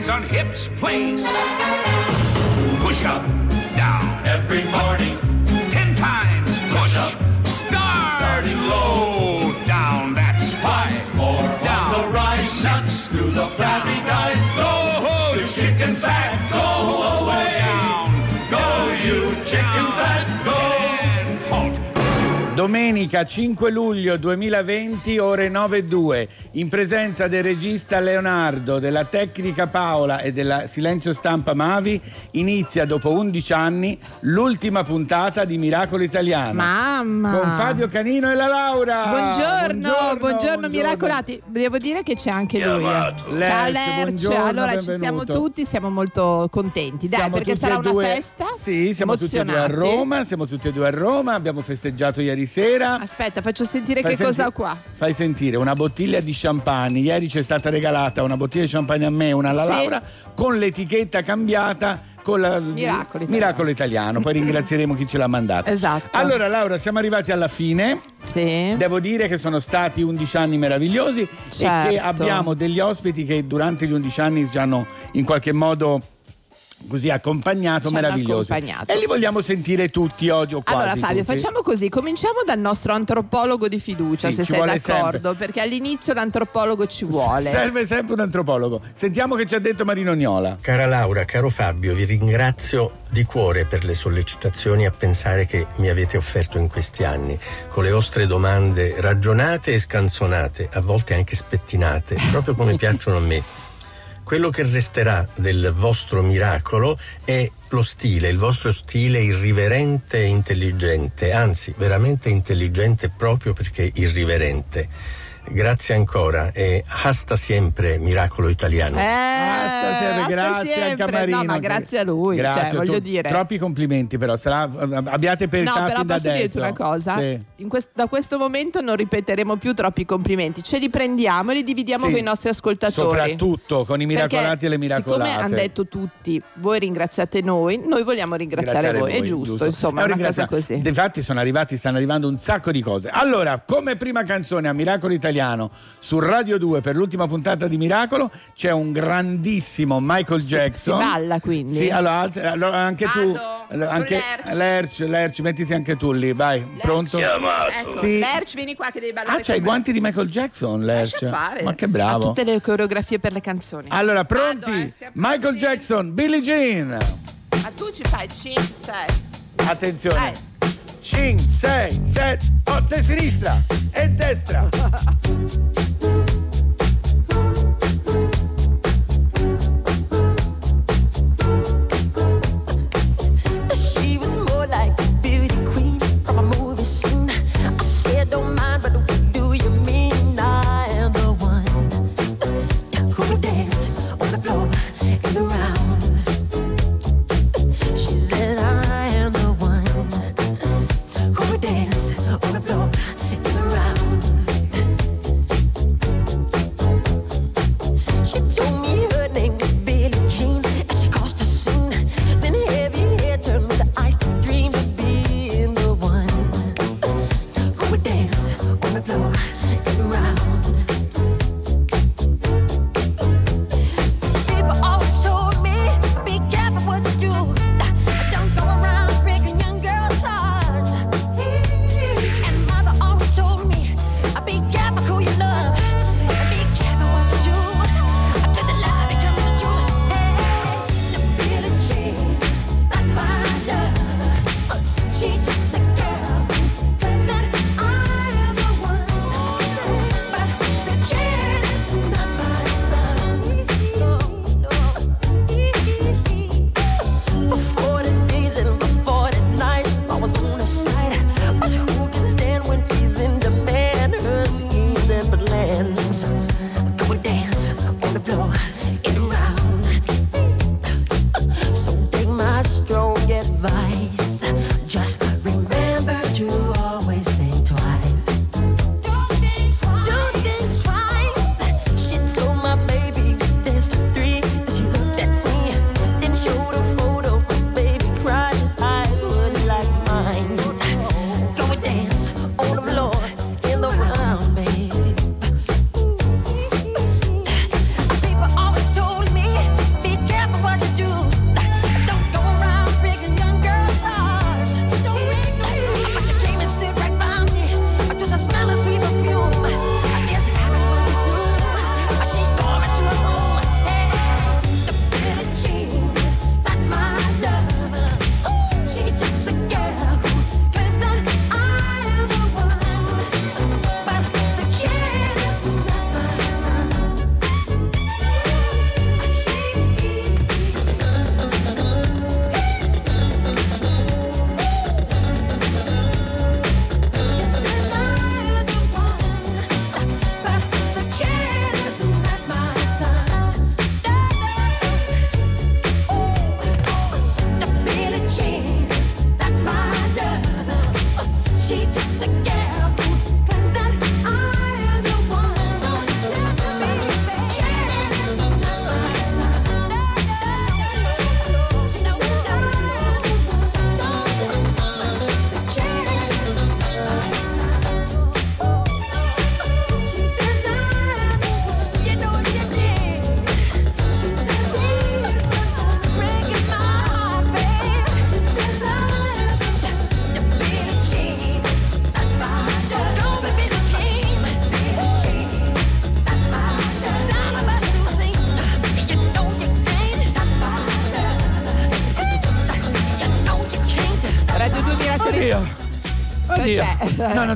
hands on hips, place. Push up, down. Every morning, Ten times push. up. Start. Starting low. Down. That's five. more Down. the rise. Nuts to the flabby Domenica 5 luglio 2020, ore 9 e 2, in presenza del regista Leonardo, della tecnica Paola e della Silenzio Stampa Mavi, inizia dopo 11 anni l'ultima puntata di Miracolo Italiano. Mamma! Con Fabio Canino e la Laura. Buongiorno, buongiorno, miracolati. Devo dire che c'è anche lui. eh. Lerch, Ciao buongiorno, allora ci siamo benvenuto. tutti, siamo molto contenti. Dai, Siamo perché sarà una due- festa. Sì, siamo tutti e due a. Roma, siamo tutti e due a Roma, abbiamo festeggiato ieri sera. Aspetta, faccio sentire Fai che cosa senti- ho qua. Fai sentire una bottiglia di champagne. Ieri ci è stata regalata una bottiglia di champagne a me e una alla Sì. Laura con l'etichetta cambiata con la Miracolo Italiano. Miracolo Italiano. Poi ringrazieremo chi ce l'ha mandata. Esatto. Allora, Laura, siamo arrivati alla fine. Sì. Devo dire che sono stati 11 anni meravigliosi e Certo. che abbiamo degli ospiti che durante gli 11 anni ci hanno in qualche modo così accompagnato, Ci hanno meravigliosi. accompagnato. E li vogliamo sentire tutti oggi o quasi Allora Fabio, tutti. facciamo così, cominciamo dal nostro antropologo di fiducia, Sì, se sei vuole d'accordo, perché all'inizio l'antropologo ci vuole. Serve sempre un antropologo. Sentiamo che ci ha detto Marino Gnola. Cara Laura, caro Fabio, vi ringrazio di cuore per le sollecitazioni a pensare che mi avete offerto in questi anni, con le vostre domande ragionate e scanzonate, a volte anche spettinate, proprio come piacciono a me. Quello che resterà del vostro miracolo è lo stile, il vostro stile irriverente e intelligente, anzi veramente intelligente proprio perché irriverente. Grazie ancora e hasta sempre miracolo italiano. Eh, Basta, sempre, hasta grazie anche a sempre. Marino. No, ma grazie a lui, Grazie, cioè, voglio tu- dire. Troppi complimenti però, sarà, abbiate per No, però da posso dirti una cosa? Sì. In quest- da questo momento non ripeteremo più troppi complimenti, ce li prendiamo e li dividiamo Sì. con i nostri ascoltatori. Soprattutto con i miracolati Perché e le miracolate. Siccome hanno detto tutti, voi ringraziate noi, noi vogliamo ringraziare, voi. È giusto, insomma, È è un una cosa così. Infatti sono arrivati, stanno arrivando un sacco di cose. Allora, come prima canzone a Miracolo Italiano su Radio 2 per l'ultima puntata di Miracolo c'è un grandissimo Michael Jackson. si balla, quindi? Sì, allora, alza- allora, anche tu. Vado, anche Lerch. Lerch, Lerch, mettiti anche tu lì, vai. Pronto? Ecco, Sì. Lerch, vieni qua che devi ballare. Ah, c'hai i guanti di Michael Jackson, Lerch. Ma che Ha bravo. tutte le coreografie per le canzoni. Allora, pronti? Vado, eh, Michael pronti? Jackson, Billie Jean. Ma tu ci fai 5, 6. Attenzione. Vai. 5, 6, 7, 8 e sinistra e destra.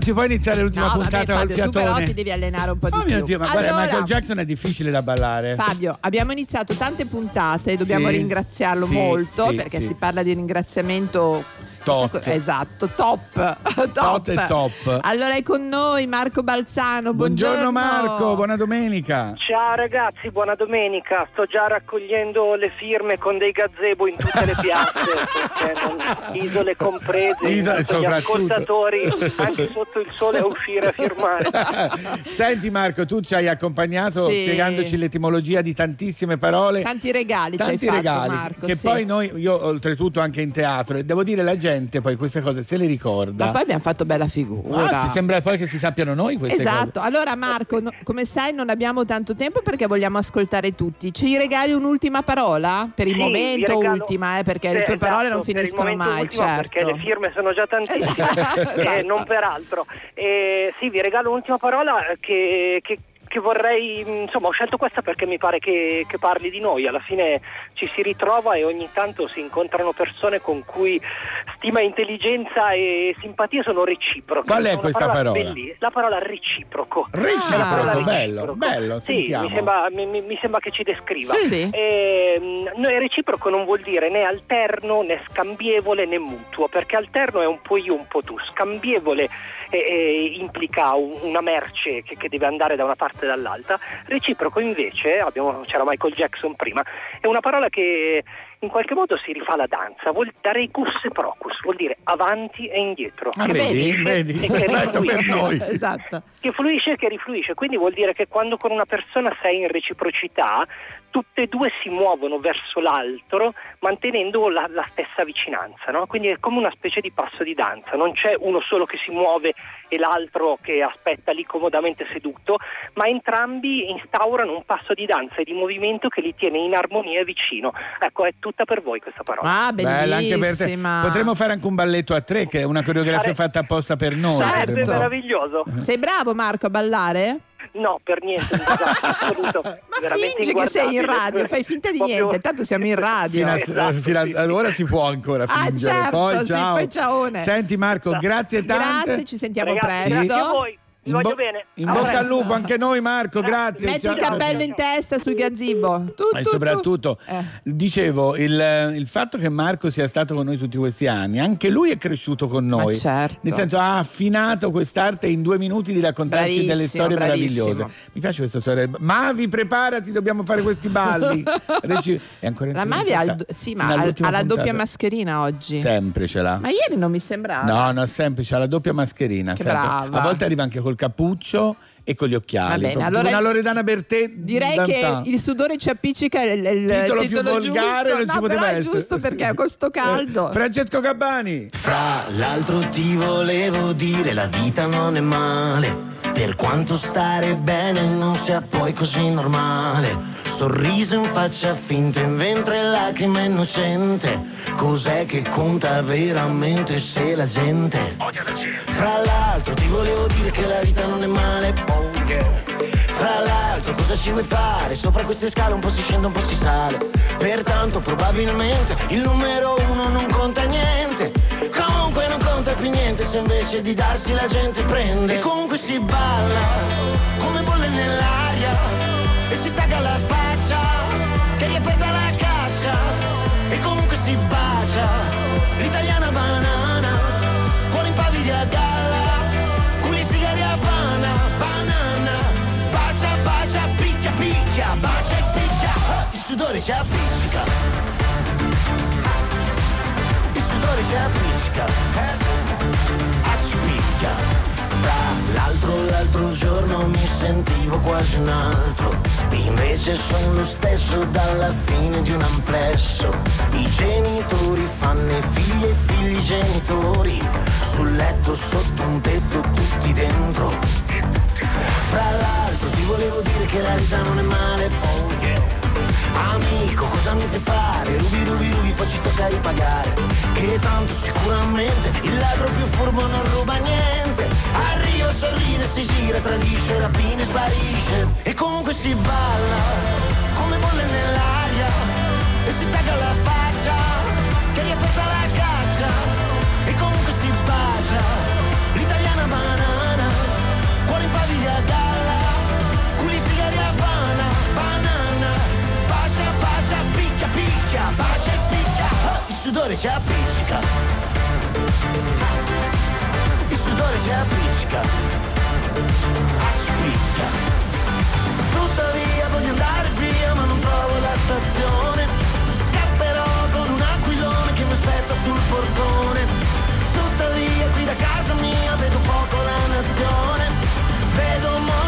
Si può iniziare l'ultima No, vabbè, puntata col Fabio, tu però ti devi allenare un po' di Oh più. mio Dio, ma guarda, Allora, Michael Jackson è difficile da ballare. Fabio, abbiamo iniziato tante puntate, dobbiamo Sì, ringraziarlo sì, molto sì, perché si parla di ringraziamento Tot. Esatto, top. top. Tot e top. Allora è con noi Marco Balzano. Buongiorno, Buongiorno Marco, buona domenica. Ciao ragazzi, buona domenica. Sto già raccogliendo le firme con dei gazebo in tutte le piazze, isole comprese, Isole invito gli ascoltatori anche sotto il sole a uscire a firmare. Senti Marco, tu ci hai accompagnato Sì. spiegandoci l'etimologia di tantissime parole. Tanti regali ci hai Tanti fatto, regali Marco, che sì. poi noi, io oltretutto anche in teatro, e devo dire la gente poi queste cose se le ricorda. Ma poi abbiamo fatto bella figura. Ah, si sembra poi che si sappiano noi queste Esatto, allora Marco, no- come sai non abbiamo tanto tempo perché vogliamo ascoltare tutti. Ci regali un'ultima parola? Per il Sì, momento regalo- ultima, eh, perché Sì, le tue esatto, parole non il finiscono mai, ultimo, certo. Perché le firme sono già tantissime, Esatto. e non per altro. E sì, vi regalo un'ultima parola che, che- che vorrei, insomma, ho scelto questa perché mi pare che, che parli di noi. Alla fine ci si ritrova e ogni tanto si incontrano persone con cui stima, intelligenza e simpatia sono reciproche. Qual è questa parola? belli- La parola reciproco. Reciproco, La parola bello, reciproco. bello, Sì, sentiamo. mi sembra, mi- mi- sembra che ci descriva. Sì. Sì. No, e reciproco non vuol dire né alterno né scambievole né mutuo, perché alterno è un po' io, un po' tu. Scambievole eh, eh, implica un- una merce che, che deve andare da una parte e dall'altra. Reciproco invece, abbiamo- c'era Michael Jackson prima, è una parola che in qualche modo si rifà alla danza, vuol dare i cus e procus, vuol dire avanti e indietro. Ah, Che vedi, fluisce vedi, e che perfetto per noi. Esatto. che fluisce e che rifluisce, quindi vuol dire che quando con una persona sei in reciprocità, tutte e due si muovono verso l'altro mantenendo la, la stessa vicinanza, no? quindi è come una specie di passo di danza, non c'è uno solo che si muove e l'altro che aspetta lì comodamente seduto, ma entrambi instaurano un passo di danza e di movimento che li tiene in armonia e vicino. Ecco, è tutta per voi questa parola. Ah, Bella anche per te. bellissima. Potremmo fare anche un balletto a tre, che è una coreografia Sare- fatta apposta per noi. Certo. Sarebbe Potremmo- meraviglioso. Sei bravo Marco a ballare? No, per niente, assoluto. Ma veramente fingi che sei in radio, fai finta di Proprio- niente, tanto siamo in radio. Fino a, Esatto, fino a- sì, sì. allora si può ancora Ah, fingere. certo, poi, sì, ciao. poi ciaone. Senti Marco, grazie tante. Grazie, ci sentiamo Ragazzi, presto. grazie a voi. Vi In, voglio bo- bene. in A bocca presto. al lupo anche noi Marco, grazie. Metti Ciao. il cappello in testa sui gazebo. Tu, E tu, soprattutto, tu. Eh. dicevo, il, il fatto che Marco sia stato con noi tutti questi anni, anche lui è cresciuto con noi. certo. Nel senso, ha affinato quest'arte in due minuti di raccontarci Bravissimo, delle storie bravissimo. meravigliose. Mi piace questa storia. Mavi, preparati, dobbiamo fare questi balli. Reci- è ancora in La Mavi ha, il- sì, ma ha, ha la doppia puntata. mascherina oggi. Sempre ce l'ha. Ma ieri non mi sembrava. No, no, sempre c'ha la doppia mascherina. Brava. A volte arriva anche col cappuccio e con gli occhiali. Va bene, allora- una Loredana Bertè. Direi d'antan. che il sudore ci appiccica il, il- il Titolo più titolo volgare giusto. non ci no, poteva però è essere. giusto perché con sto caldo. Eh, Francesco Gabbani. Fra l'altro ti volevo dire la vita non è male Per quanto stare bene non sia poi così normale Sorriso in faccia finta in ventre lacrima innocente Cos'è che conta veramente se la gente Fra l'altro ti volevo dire che la vita non è male yeah. Fra l'altro cosa ci vuoi fare? Sopra queste scale un po' si scende un po' si sale. Pertanto probabilmente il numero uno non conta niente. Comunque non conta più niente se invece di darsi la gente prende. E comunque si balla come bolle nell'aria. E si tagga la faccia che riaperta la caccia. E comunque si bacia l'italiana banana Cuore in pavidi a sudore ci appiccica. Il sudore ci appiccica ci picchia Fra l'altro, l'altro giorno mi sentivo quasi un altro. Invece sono lo stesso dalla fine di un amplesso. I genitori fanno i figli e figli genitori. Sul letto sotto un tetto tutti dentro. Fra l'altro ti volevo dire che la vita non è male Oh Amico, cosa mi fai fare? Rubi, rubi, rubi, poi ci tocca ripagare. Che tanto sicuramente il ladro più furbo non ruba niente. A sorride, si gira, tradisce, rapina e sparisce. E comunque si balla come bolle nell'aria. E si taglia la faccia che riaperta la sudore ci appiccica. Il sudore ci appiccica. Accipicca. Tuttavia voglio andare via ma non trovo la stazione. Scapperò con un aquilone che mi aspetta sul portone. Tuttavia qui da casa mia vedo poco la nazione. Vedo molto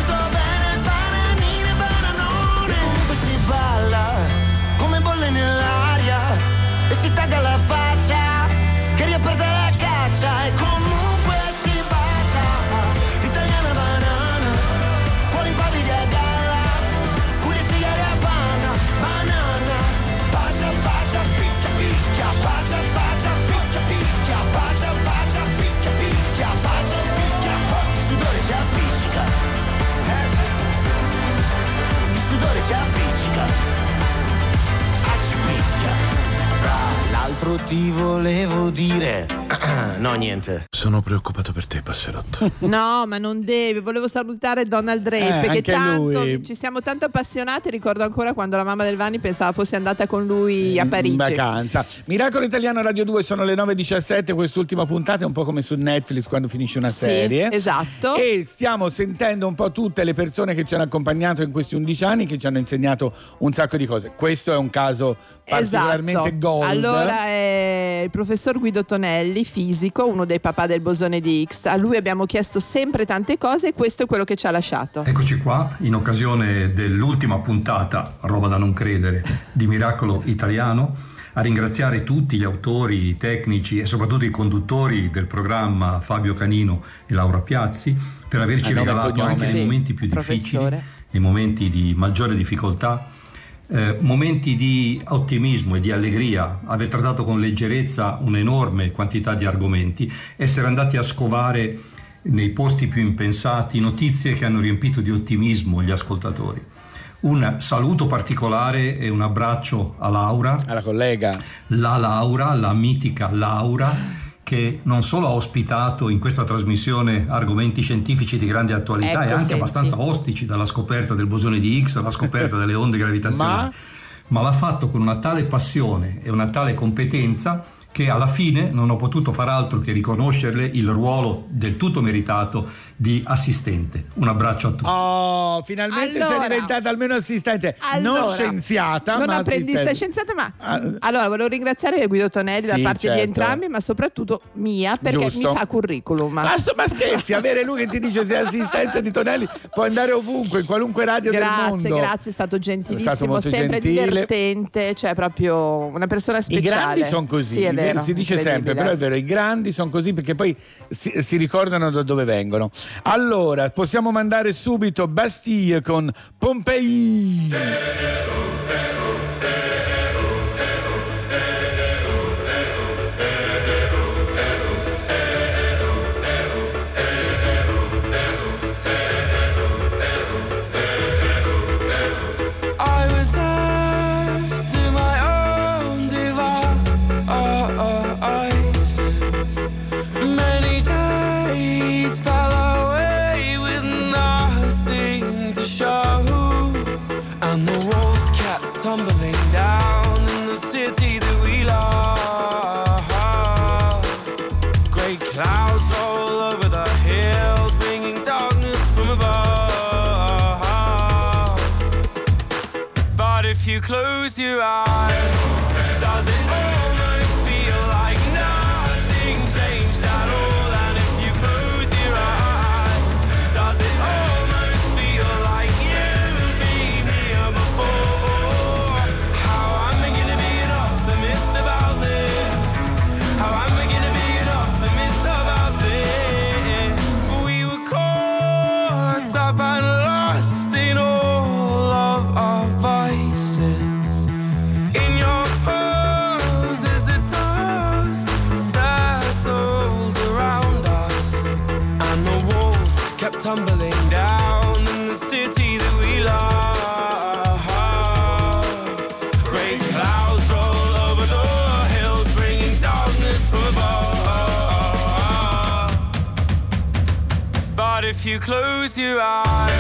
ti volevo dire. no, niente. Sono preoccupato per te, passerotto. No, ma non deve. Volevo salutare Donald Drape, Eh, che tanto lui. ci siamo tanto appassionati. Ricordo ancora quando la mamma del Vani pensava fosse andata con lui a Parigi. In vacanza. Miracolo Italiano Radio 2 sono le 9.17, quest'ultima puntata è un po' come su Netflix quando finisce una Sì, serie. esatto. E stiamo sentendo un po' tutte le persone che ci hanno accompagnato in questi 11 anni, che ci hanno insegnato un sacco di cose. Questo è un caso particolarmente Esatto. gold. Allora è il professor Guido Tonelli, fisico, uno dei papà del bosone di Higgs. A lui abbiamo chiesto sempre tante cose e questo è quello che ci ha lasciato. Eccoci qua in occasione dell'ultima puntata, roba da non credere, di Miracolo Italiano, a ringraziare tutti gli autori, i tecnici e soprattutto i conduttori del programma Fabio Canino e Laura Piazzi per averci regalato anche nei momenti più difficili, nei momenti di maggiore difficoltà, eh, momenti di ottimismo e di allegria, aver trattato con leggerezza un'enorme quantità di argomenti, essere andati a scovare nei posti più impensati notizie che hanno riempito di ottimismo gli ascoltatori. Un saluto particolare e un abbraccio a Laura, Alla collega. la Laura, la mitica Laura, che non solo ha ospitato in questa trasmissione argomenti scientifici di grande attualità Ecco, e anche senti. abbastanza ostici, dalla scoperta del bosone di Higgs alla scoperta delle onde gravitazionali, ma l'ha fatto con una tale passione e una tale competenza che alla fine non ho potuto far altro che riconoscerle il ruolo del tutto meritato di assistente. Un abbraccio a tutti. Oh, finalmente sei Allora. diventata almeno assistente, non Allora, scienziata, non ma apprendista assistente. scienziata, ma Ah, allora volevo ringraziare Guido Tonelli da Sì, parte di certo. entrambi, ma soprattutto mia perché Giusto. mi fa curriculum. Ma, insomma scherzi, avere lui che ti dice sei assistenza di Tonelli può andare ovunque, in qualunque radio del Grazie, mondo. grazie, è stato gentilissimo, È stato sempre gentile. divertente, cioè proprio una persona I speciale. grandi sono così, Sì, è vero, si dice sempre, però è vero, i grandi sono così perché poi si, si ricordano da dove vengono. Allora, possiamo mandare subito Bastille con Pompei. You close you close your eyes,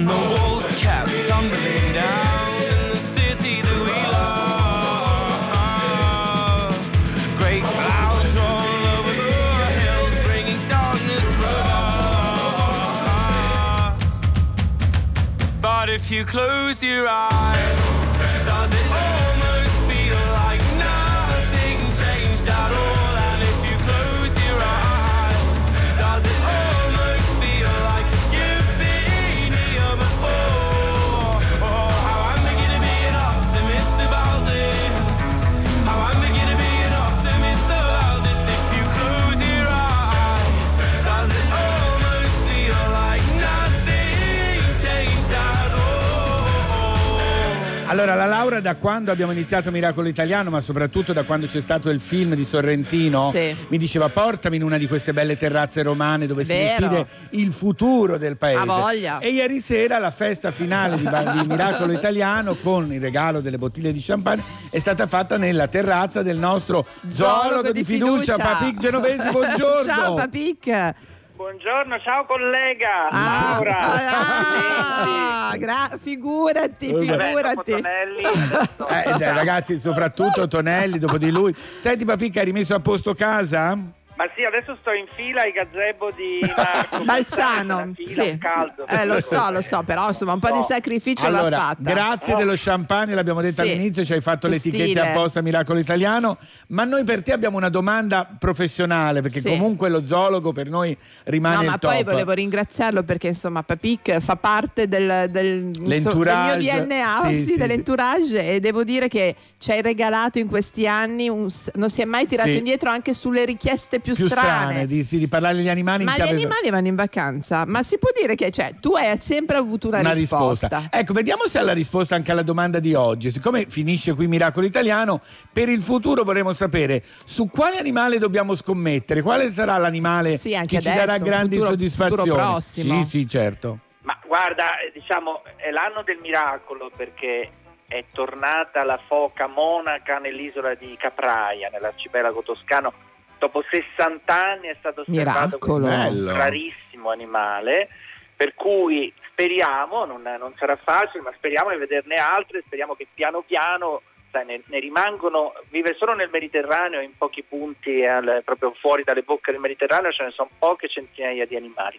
and the walls kept tumbling down in the city that we love. Great clouds roll over the hills, bringing darkness us. But if you close your eyes, Allora, da quando abbiamo iniziato Miracolo Italiano, ma soprattutto da quando c'è stato il film di Sorrentino, Sì. mi diceva portami in una di queste belle terrazze romane dove si Vero. decide il futuro del paese. Voglia. E ieri sera la festa finale di, di Miracolo Italiano con il regalo delle bottiglie di champagne è stata fatta nella terrazza del nostro zoologo, di fiducia, Papic Genovesi, buongiorno. Ciao Papic. Buongiorno, ciao collega Ah, Laura. ah, gra- figurati, Vabbè. figurati. Eh, dai, ragazzi, soprattutto Tonelli dopo di lui. Senti Papic, hai rimesso a posto casa? Ma sì, adesso sto in fila ai gazebo di Marco. Balzano, La fila, sì. caldo. Eh, lo so, lo so, però insomma un po' di sacrificio l'ha Allora, fatta. grazie dello champagne, l'abbiamo detto Sì. all'inizio, ci hai fatto Che l'etichetta stile. apposta Miracolo Italiano, ma noi per te abbiamo una domanda professionale, perché Sì. comunque lo zoologo per noi rimane No, il ma top. poi volevo ringraziarlo perché insomma Papic fa parte del, del, del L'entourage, mio DNA, sì, sì, sì, dell'entourage e devo dire che ci hai regalato in questi anni, un non si è mai tirato Sì. indietro anche sulle richieste più, più strane, di, sì, di parlare degli animali Ma in gli chiave- animali vanno in vacanza, ma si può dire che cioè, tu hai sempre avuto una, una risposta. risposta. Ecco, vediamo se ha la risposta anche alla domanda di oggi. Siccome finisce qui Miracolo Italiano, per il futuro vorremmo sapere su quale animale dobbiamo scommettere, quale sarà l'animale Sì, che ci adesso, darà un grandi futuro- soddisfazioni. futuro prossimo. Sì, sì, certo. Ma guarda, diciamo, è l'anno del miracolo perché è tornata la foca monaca nell'isola di Capraia, nell'arcipelago toscano. Dopo 60 anni è stato osservato Miracolo. questo rarissimo animale, per cui speriamo, non, non sarà facile, ma speriamo di vederne altre, speriamo che piano piano sai, ne, ne rimangono, vive solo nel Mediterraneo, in pochi punti, al- proprio fuori dalle bocche del Mediterraneo ce ne sono poche centinaia di animali.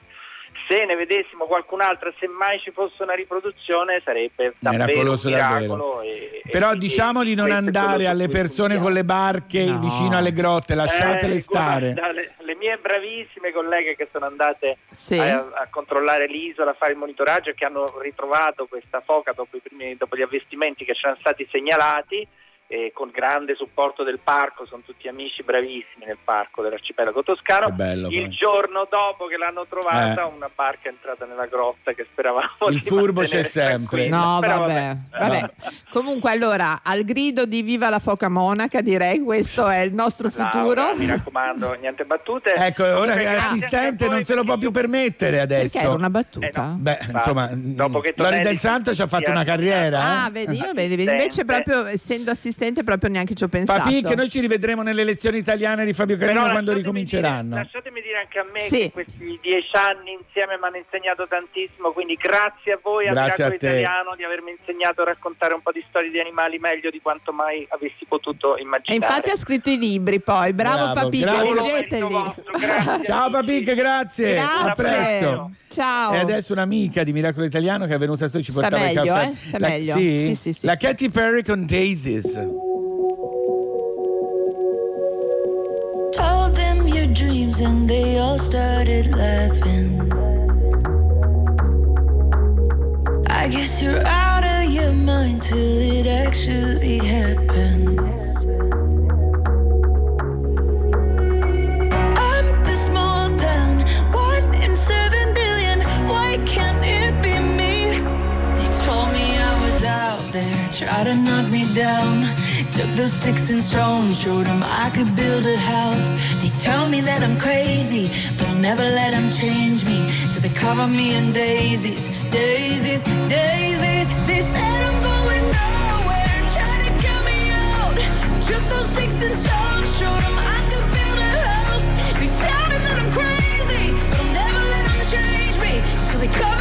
Se ne vedessimo qualcun'altra, se mai ci fosse una riproduzione, sarebbe davvero Miracoloso davvero. e- Però e- diciamo di non andare alle persone con le barche No. vicino alle grotte, lasciatele Eh, stare. guarda, le, le mie bravissime colleghe che sono andate Sì. a, a controllare l'isola, a fare il monitoraggio e che hanno ritrovato questa foca dopo, i primi- dopo gli avvistimenti che c'erano stati segnalati e con grande supporto del parco, sono tutti amici bravissimi nel parco dell'arcipelago toscano. Bello, il poi. giorno dopo che l'hanno trovata, Eh. una barca è entrata nella grotta che speravamo Il di furbo c'è sempre. tranquilla. No, Però vabbè. vabbè. Comunque, allora, al grido di Viva la foca monaca, direi questo è il nostro futuro. Laura, mi raccomando, niente battute. Ecco, ora che assistente non se lo può più permettere adesso. Perché era una battuta? Eh, no. Beh, Infatti, insomma, dopo che Lori del Santo ci ha fatto una carriera. Ah, eh? vedi, io vedi, vedi, invece proprio essendo assistente proprio neanche ci ho pensato. Papi, che noi ci rivedremo nelle elezioni italiane di Fabio Canino Però quando ricominceranno. dire- lasciatemi dire anche a me Sì. che questi dieci anni insieme mi hanno insegnato tantissimo, quindi grazie a voi, a Grazie Miracolo a te. Italiano, di avermi insegnato a raccontare un po' di storie di animali meglio di quanto mai avessi potuto E immaginare. infatti ha scritto i libri poi, bravo, Bravo, grazie. leggeteli. Ciao Papic, grazie. A Grazie. presto. Ciao. E adesso un'amica di Miracolo Italiano che è venuta su ci Sta portava il meglio, caffè. eh? Sta La- meglio. Sì? Sì, sì, sì, La sì. Katy Perry con Daisies. Told them your dreams and they all started laughing. I guess you're out of your mind till it actually happens. I'm the small town, one in seven billion. Why can't it be me? They told me I was out there, tried to knock me down. Took those sticks and stones, showed them I could build a house. They tell me that I'm crazy, but I'll never let them change me. So they cover me in daisies, daisies, daisies. They said I'm going nowhere, trying to get me out. Took those sticks and stones, showed them I could build a house. They tell me that I'm crazy, but I'll never let them change me. So they cover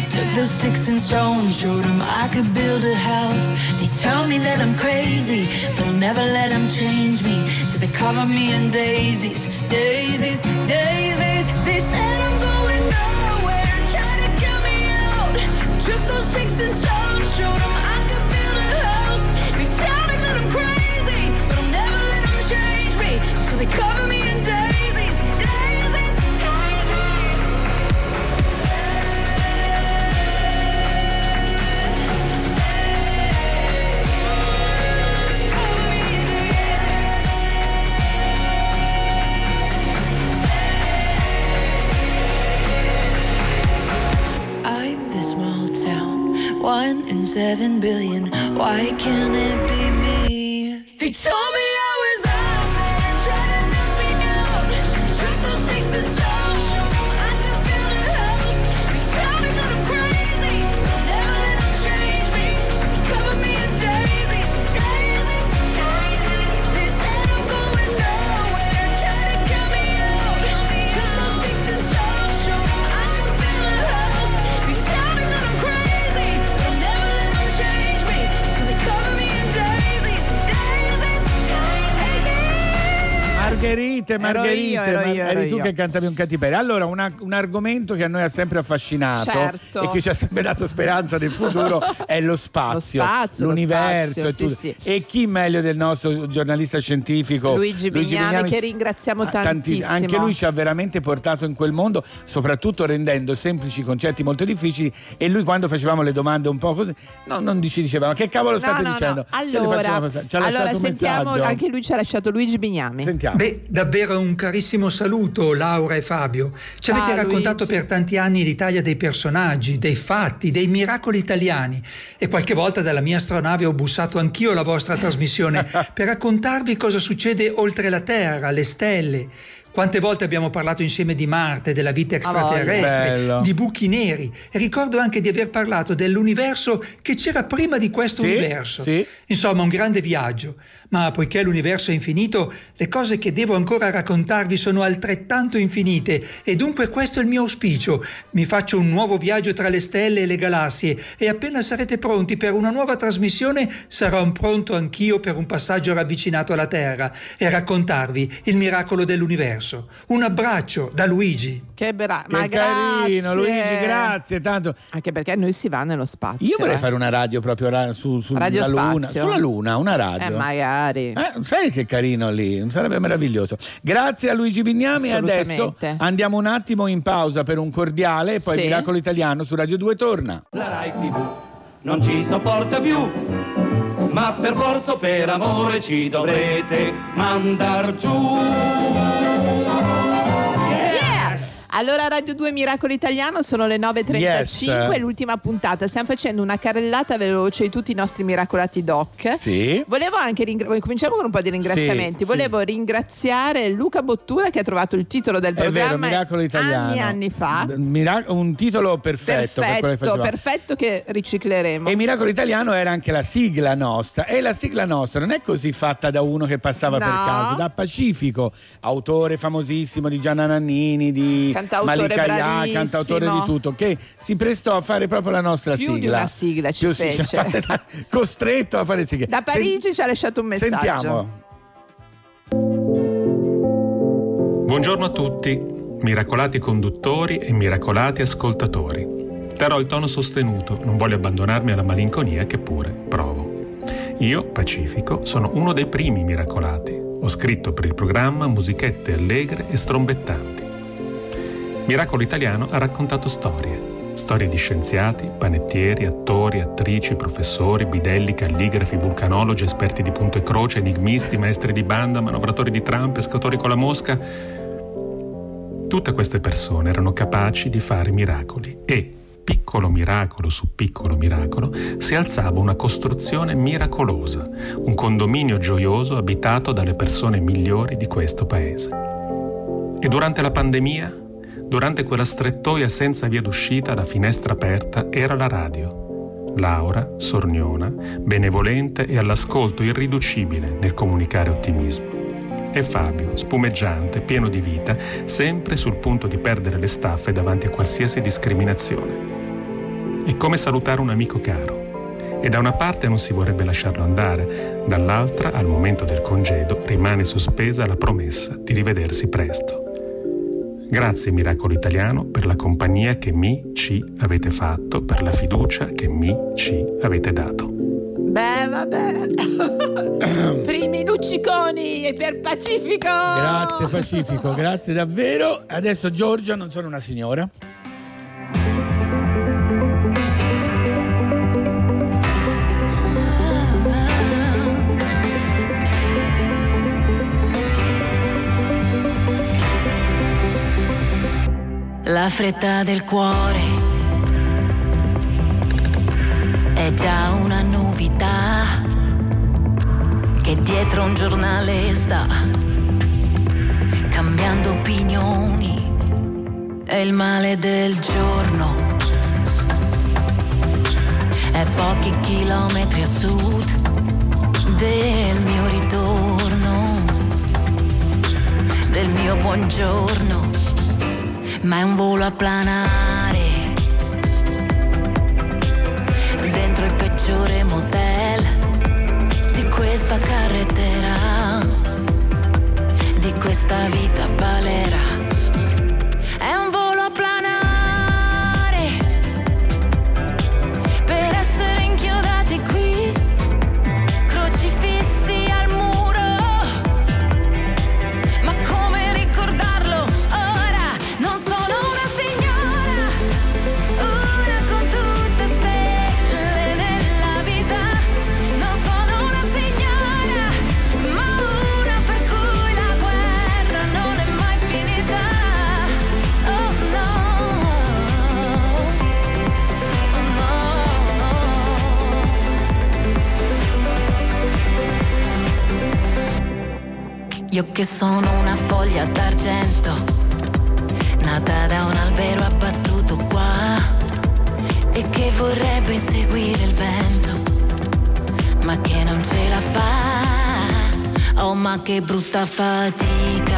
those sticks and stones, showed them I could build a house. They tell me that I'm crazy, but I'll never let them change me. So they cover me in daisies, daisies, daisies. They said I'm going nowhere, trying to get me out. Took those sticks and stones, showed them I one in seven billion. Why can't it be me? They told me Margherite, Margherite, io, ero io, ero eri tu io. che cantavi un cattiperia. Allora, una- un argomento che a noi ha sempre affascinato Certo. e che ci ha sempre dato speranza del futuro è lo spazio, Lo spazio, lo l'universo spazio, e tutto. sì, sì. E chi meglio del nostro giornalista scientifico Luigi Bignami, che ringraziamo Ah, tantiss- tantissimo. Anche lui ci ha veramente portato in quel mondo, soprattutto rendendo semplici concetti molto difficili. E lui, quando facevamo le domande un po' così, no, non ci diceva: Ma che cavolo state no, no, dicendo? no. Le Allora, facciamo passare. Ci ha allora lasciato un sentiamo, messaggio. anche lui ci ha lasciato Luigi Bignami. Sentiamo. Beh, davvero un carissimo saluto Laura e Fabio. Ci Ciao, avete raccontato Luigi. per tanti anni l'Italia dei personaggi, dei fatti, dei miracoli italiani e qualche volta dalla mia astronave ho bussato anch'io la vostra trasmissione per raccontarvi cosa succede oltre la Terra, le stelle. Quante volte abbiamo parlato insieme di Marte, della vita extraterrestre, di buchi neri e ricordo anche di aver parlato dell'universo che c'era prima di questo Sì, universo. sì. Insomma, un grande viaggio. Ma poiché l'universo è infinito, le cose che devo ancora raccontarvi sono altrettanto infinite e dunque questo è il mio auspicio. Mi faccio un nuovo viaggio tra le stelle e le galassie e appena sarete pronti per una nuova trasmissione sarò pronto anch'io per un passaggio ravvicinato alla Terra e raccontarvi il miracolo dell'universo. Un abbraccio da Luigi. Che, bra- Che carino. Luigi, grazie tanto. Anche perché noi si va nello spazio. Io vorrei eh. fare una radio proprio ra- su, sulla Radio Luna, spazio? sulla Luna, una radio. Eh, magari. Eh, sai che carino lì, sarebbe meraviglioso. Grazie a Luigi Bignami e adesso andiamo un attimo in pausa per un cordiale e poi Sì. Miracolo Italiano su Radio 2 torna. La Rai TV non ci sopporta più, ma per forza o per amore ci dovrete mandar giù. Allora Radio 2 Miracolo Italiano sono le 9.35, Yes. l'ultima puntata. Stiamo facendo una carrellata veloce di tutti i nostri miracolati doc. Sì. Volevo anche ringraziare, cominciamo con un po' di ringraziamenti. Sì, Volevo ringraziare Luca Bottura che ha trovato il titolo del È vero, programma Miracolo Italiano. anni anni fa. Mira- un titolo perfetto, per Perfetto, facevamo. perfetto che ricicleremo. E Miracolo Italiano era anche la sigla nostra. E la sigla nostra non è così fatta da uno che passava per No. caso, da Pacifico, autore famosissimo di Gianna Nannini, di Cantautore bravissimo. cantautore di tutto, che si prestò a fare proprio la nostra Più di sigla. una sigla ci Più si- fece. fate- costretto a fare sigla. Da Parigi ci ha lasciato un messaggio. Sentiamo. Buongiorno a tutti, miracolati conduttori e miracolati ascoltatori. Terrò il tono sostenuto, non voglio abbandonarmi alla malinconia che pure provo. Io, Pacifico, sono uno dei primi miracolati. Ho scritto per il programma musichette allegre e strombettanti. Miracolo Italiano ha raccontato storie. Storie di scienziati, panettieri, attori, attrici, professori, bidelli, calligrafi, vulcanologi, esperti di punto e croce, enigmisti, maestri di banda, manovratori di tram, pescatori con la mosca. Tutte queste persone erano capaci di fare miracoli e, piccolo miracolo su piccolo miracolo, si alzava una costruzione miracolosa, un condominio gioioso abitato dalle persone migliori di questo paese. E durante la pandemia, durante quella strettoia senza via d'uscita, la finestra aperta era la radio. Laura, sorniona, benevolente e all'ascolto irriducibile nel comunicare ottimismo. E Fabio, spumeggiante, pieno di vita, sempre sul punto di perdere le staffe davanti a qualsiasi discriminazione. È come salutare un amico caro. E da una parte non si vorrebbe lasciarlo andare, dall'altra, al momento del congedo, rimane sospesa la promessa di rivedersi presto. Grazie Miracolo Italiano per la compagnia che mi, ci avete fatto, per la fiducia che mi, ci avete dato. Beh, vabbè. Primi lucciconi per Pacifico. Grazie Pacifico, grazie davvero. Adesso Giorgia, non sono una signora. La fretta del cuore è già una novità che dietro un giornale sta cambiando opinioni. È il male del giorno. È pochi chilometri a sud del mio ritorno, del mio buongiorno ma è un volo a planare dentro il peggiore motel di questa carretera, di questa vita balera. Io che sono una foglia d'argento nata da un albero abbattuto qua e che vorrebbe inseguire il vento, ma che non ce la fa. Oh, ma che brutta fatica.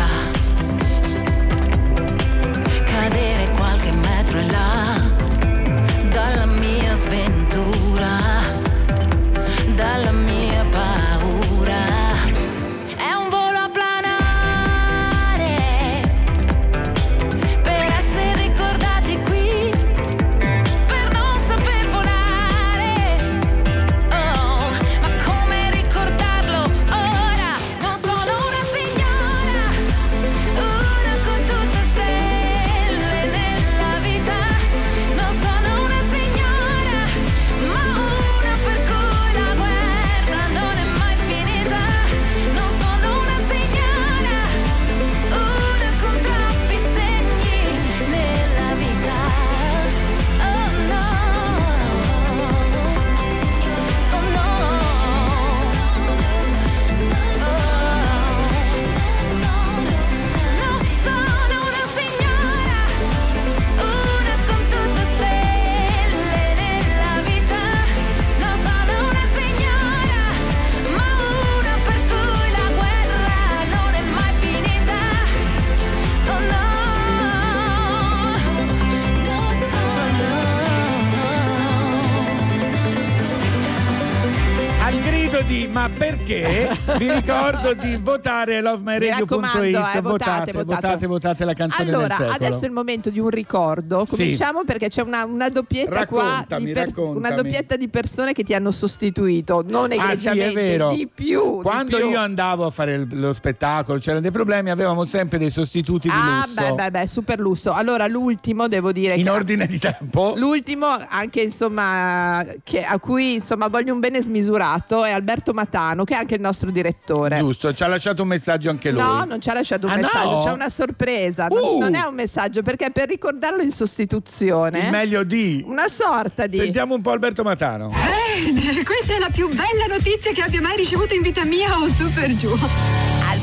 Perché vi ricordo di votare lovemyradio.it raccomando, votate, eh, votate, votate, votate la canzone Allora, adesso è il momento di un ricordo. Sì. Cominciamo perché c'è una, una doppietta qua Raccontami, di per- una doppietta di persone che ti hanno sostituito, non Ah, sì, egregiamente, è vero. di più. di Quando più. io andavo a fare il- lo spettacolo, c'erano dei problemi, avevamo sempre dei sostituti di Ah, lusso. beh, beh, beh, super lusso. Allora, l'ultimo devo dire In ordine di tempo. L'ultimo, anche insomma, che- a cui insomma voglio un bene smisurato, è Alberto Matano, che è anche il nostro direttore. Giusto, ci ha lasciato un messaggio anche lui. No, non ci ha lasciato un Ah, messaggio, no? c'è una sorpresa. Non, Uh! non è un messaggio perché per ricordarlo in sostituzione. Il meglio di. Una sorta di. Sentiamo un po' Alberto Matano. Bene, questa è la più bella notizia che abbia mai ricevuto in vita mia o su per giù.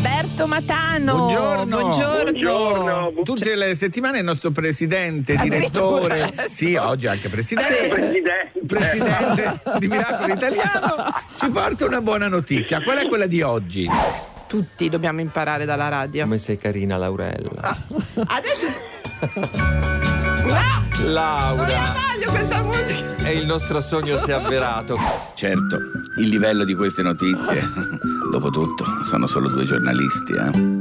Alberto Matano. Buongiorno. Buongiorno. Tutte le settimane il nostro presidente, direttore, sì, oggi anche presidente, Sì, presidente. presidente di Miracolo Italiano, ci porta una buona notizia. Qual è quella di oggi? Tutti dobbiamo imparare dalla radio. Come sei carina, Laurella. Adesso. Ah! Laura. Taglio questa musica. E il nostro sogno si è avverato. Certo, il livello di queste notizie, dopotutto, sono solo due giornalisti, eh.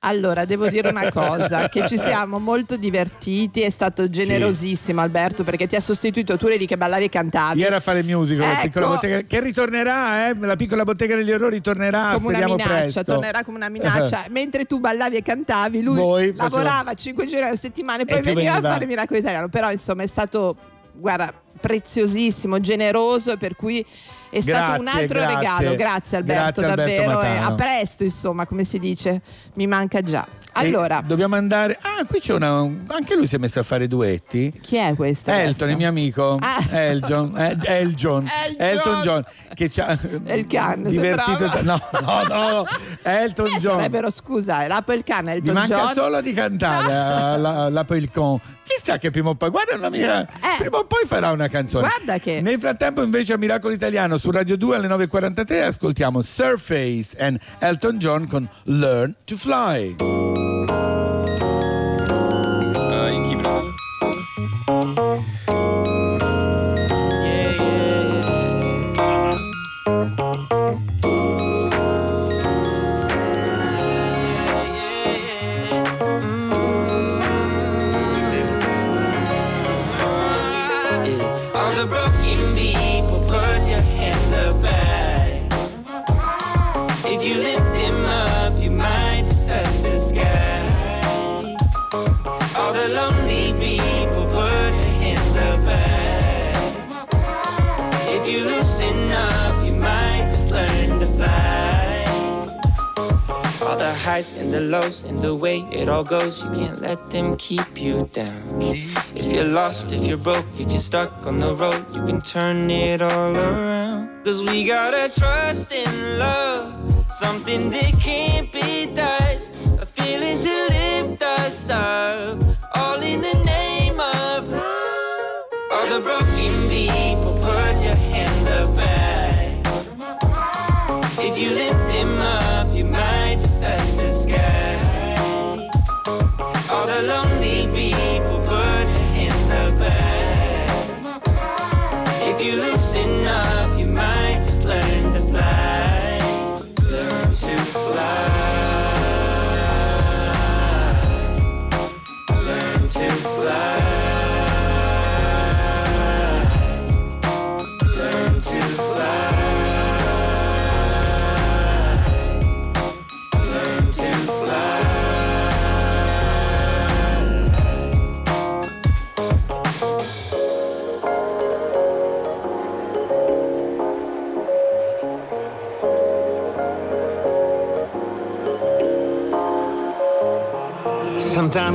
Allora, devo dire una cosa, che ci siamo molto divertiti, è stato generosissimo Alberto perché ti ha sostituito, tu eri lì che ballavi e cantavi. Ieri a fare musical, la Ecco. piccola bottega, che ritornerà, eh? La piccola bottega degli orrori tornerà, come una speriamo minaccia, presto. tornerà come una minaccia. Mentre tu ballavi e cantavi, lui Voi lavorava 5 giorni alla settimana e poi E veniva, veniva. a fare Miracolo Italiano. Però insomma è stato, guarda, preziosissimo, generoso, per cui è stato un Grazie, altro grazie. regalo. Grazie Alberto, Grazie, Alberto davvero. e Matano. a presto, insomma, come si dice, mi manca già. E Allora, dobbiamo andare. Ah, qui c'è una. Anche lui si è messo a fare duetti. chi è questo? Elton, adesso? il mio amico. Ah. Elton, eh, Elton, Elton John, che ci ha È il cane, divertito. sembrava. No, no, no. Elton Eh, John. sarebbero, scusa, l'Apple il cane, Gli Elton manca John. solo di cantare a- la, la Pelcon. Chissà che prima o poi, guarda una mia, prima o poi farà una canzone. Eh. Guarda che- Nel frattempo invece a Miracolo Italiano su Radio 2 alle 9.43 ascoltiamo Surface and Elton John con Learn to Fly. The broken people, put your highs and the lows and the way it all goes, you can't let them keep you down. If you're lost, if you're broke, if you're stuck on the road, you can turn it all around. Cause we gotta trust in love, something that can't be touched, a feeling to lift us up, all in the name of love. All the broken people, put your hands up high. If you lift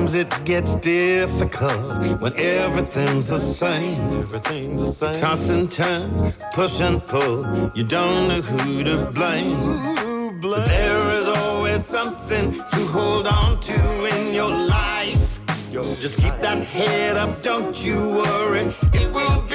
Sometimes it gets difficult when everything's the same. Everything's the same. Toss and turn, push and pull. You don't know who to blame. But there is always something to hold on to in your life. Just keep that head up, don't you worry. It will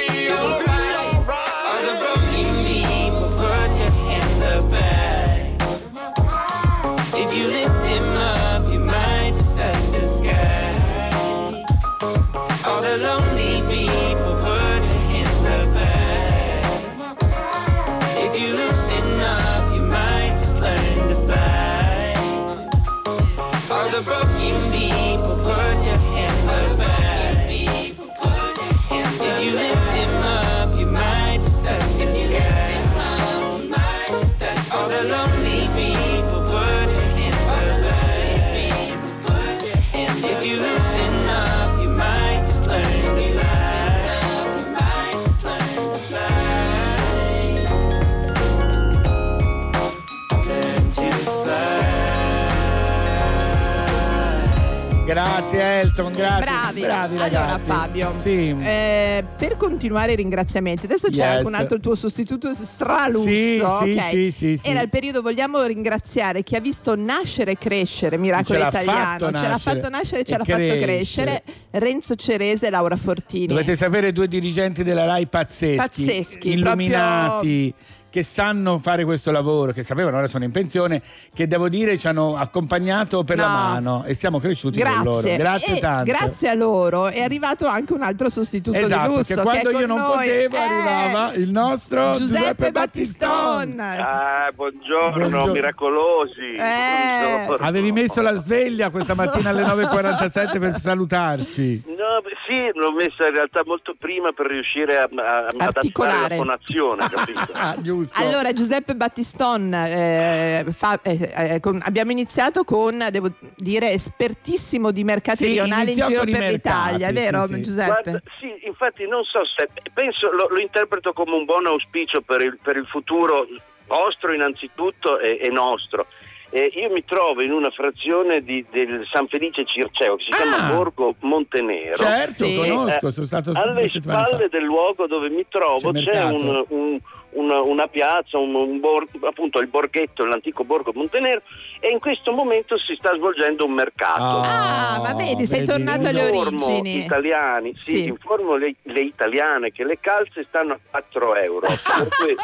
Grazie Elton, grazie. Bravi, allora ragazzi. Fabio, Sì. eh, per continuare i ringraziamenti, adesso c'è Yes. anche un altro tuo sostituto stralusso. Sì, sì, ok? sì, sì, sì. Era il periodo, vogliamo ringraziare chi ha visto nascere e crescere Miracolo Ce Italiano, ce l'ha fatto nascere e ce l'ha fatto crescere. crescere, Renzo Cerese e Laura Fortini. Dovete sapere due dirigenti della RAI pazzeschi, Pazzeschi, illuminati, che sanno fare questo lavoro, che sapevano, ora sono in pensione, che devo dire ci hanno accompagnato per la No. mano e siamo cresciuti con loro. Grazie. Grazie E tanto. Grazie a loro è arrivato anche un altro sostituto Esatto, di lusso che quando è io non noi. potevo Eh, arrivava il nostro Giuseppe, Giuseppe Battiston. Ah, buongiorno, Buongiorno. miracolosi. Eh. Buongiorno. Avevi messo la sveglia questa mattina alle 9.47 per salutarci. No, sì, l'ho messa in realtà molto prima per riuscire a, a, ad Articolare. attivare la fonazione, capito? Ah, giusto. Allora, Giuseppe Battiston, eh, fa- eh, eh, con- abbiamo iniziato con, devo dire, espertissimo di mercati Sì, rionali in giro per mercati, l'Italia, è vero sì, sì. Giuseppe? Guarda, sì, infatti non so se penso lo, lo interpreto come un buon auspicio per il, per il futuro vostro innanzitutto e, e nostro. Eh, io mi trovo in una frazione di- del San Felice Circeo che si chiama Borgo Montenero. Certo, Sì. conosco, Eh, sono stato alle due settimane spalle fa. del luogo dove mi trovo C'è c'è, un- un- una, una piazza, un, un bor- appunto il borghetto, l'antico borgo Montenero e in questo momento si sta svolgendo un mercato. Ah, ma vedi, sei vedi? tornato alle Informo origini. italiani, sì, Sì. informo le, le italiane che le calze stanno a 4 euro. cui-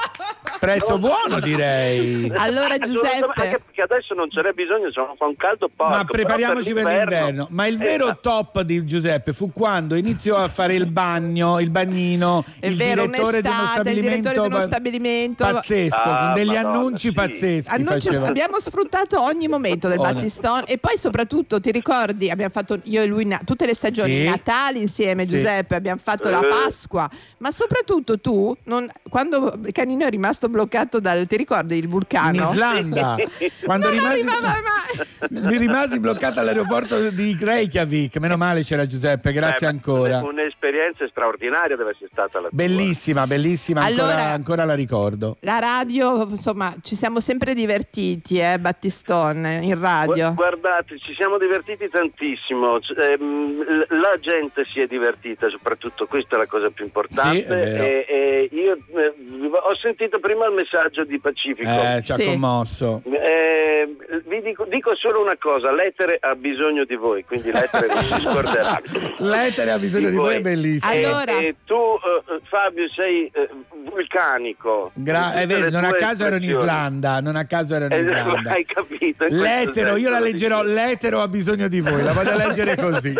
Prezzo buono direi. Allora Giuseppe, Anche perché adesso non ce n'è bisogno, insomma, fa un caldo porco. Ma prepariamoci per l'inverno. Ma il vero Esatto. top di Giuseppe fu quando iniziò a fare il bagno, il bagnino, il vero, direttore di uno un'estate, il direttore stabilimento di uno pa- stabilimento. pazzesco, Ah, con degli Madonna, annunci sì. pazzeschi Annunci- abbiamo sfruttato ogni momento del Oh, no. Battiston e poi soprattutto ti ricordi abbiamo fatto io e lui na- tutte le stagioni Sì. Natali insieme Sì. Giuseppe abbiamo fatto la Eh. Pasqua ma soprattutto tu non- quando Canino è rimasto bloccato dal ti ricordi il vulcano? In Islanda, quando non rimasi, arrivava mai mi rimasi bloccato all'aeroporto di Reykjavik. Meno male c'era Giuseppe, grazie Eh, ancora. Un'esperienza straordinaria deve essere stata la tua. Bellissima, bellissima, ancora, Allora- ancora la ricordo. la radio insomma ci siamo sempre divertiti eh Battiston in radio Gu- Guardate, ci siamo divertiti tantissimo, ehm, la gente si è divertita, soprattutto questa è la cosa più importante. Sì, è vero. e, e io eh, ho sentito prima il messaggio di Pacifico. Eh, ci ha Sì. commosso. Eh, vi dico, dico solo una cosa, l'etere ha bisogno di voi, quindi l'etere non si scorderà. L'etere ha bisogno di voi, è bellissimo. E- Allora- e tu eh, Fabio sei eh, vulcanico. Gra- è vero, non a caso ero in. Islanda, non a caso ero in Eh, Islanda. hai capito? L'etero, io la leggerò, l'etero ha bisogno di voi, la voglio leggere così.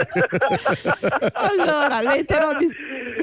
allora l'etero ha bis-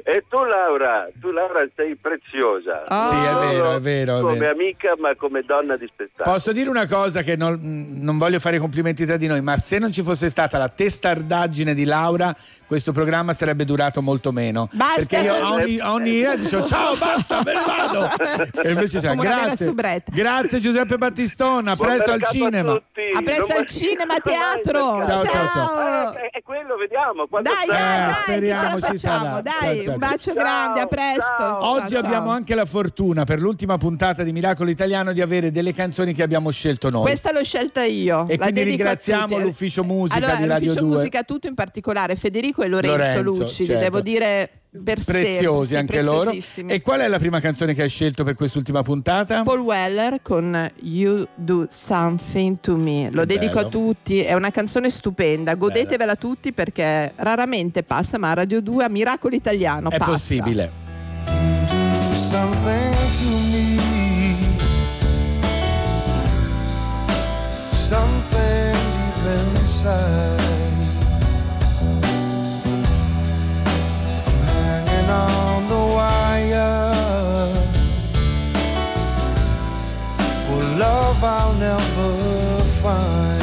E tu Laura, tu Laura sei preziosa. Ah. Sì, è vero, è vero, è Come vero. amica, ma come donna di spettacolo. Posso dire una cosa che non, non voglio fare complimenti tra di noi, ma se non ci fosse stata la testardaggine di Laura, questo programma sarebbe durato molto meno. Basta Perché io con- ogni, ogni idea dicevo ciao, basta, me ne vado. E invece c'è, grazie, soubrette. grazie Giuseppe Battistona, a Buon presto al cinema. a presto Non al cinema teatro mercato. Ciao, ciao, Eh, è quello, vediamo. dai dai Eh, dai che ce speriamo la ci facciamo sarà. dai Ciao, ciao. un bacio Ciao, grande a presto ciao. Ciao, Oggi ciao. abbiamo anche la fortuna per l'ultima puntata di Miracolo Italiano di avere delle canzoni che abbiamo scelto noi. questa l'ho scelta io E la quindi ringraziamo l'ufficio musica allora, di Radio l'ufficio 2. musica tutto in particolare Federico e Lorenzo, Lorenzo, Lucidi certo. devo dire preziosi sempre, anche loro. E qual è la prima canzone che hai scelto per quest'ultima puntata? Paul Weller con You Do Something to Me. Lo Che dedico bello. a tutti, è una canzone stupenda. Godetevela tutti perché raramente passa, ma a Radio 2 a Miracolo Italiano È passa. possibile. something to me, something deep inside. Hanging on the wire for love I'll never find.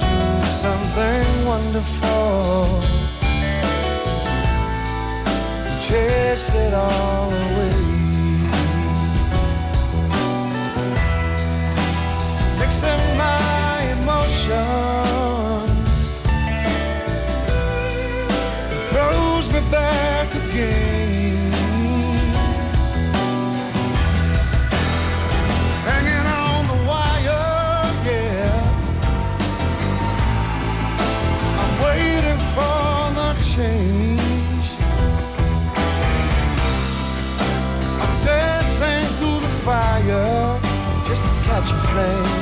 Do something wonderful chase it all away. Mixing my emotions back again. Hanging on the wire, yeah. I'm waiting for the change. I'm dancing through the fire just to catch a flame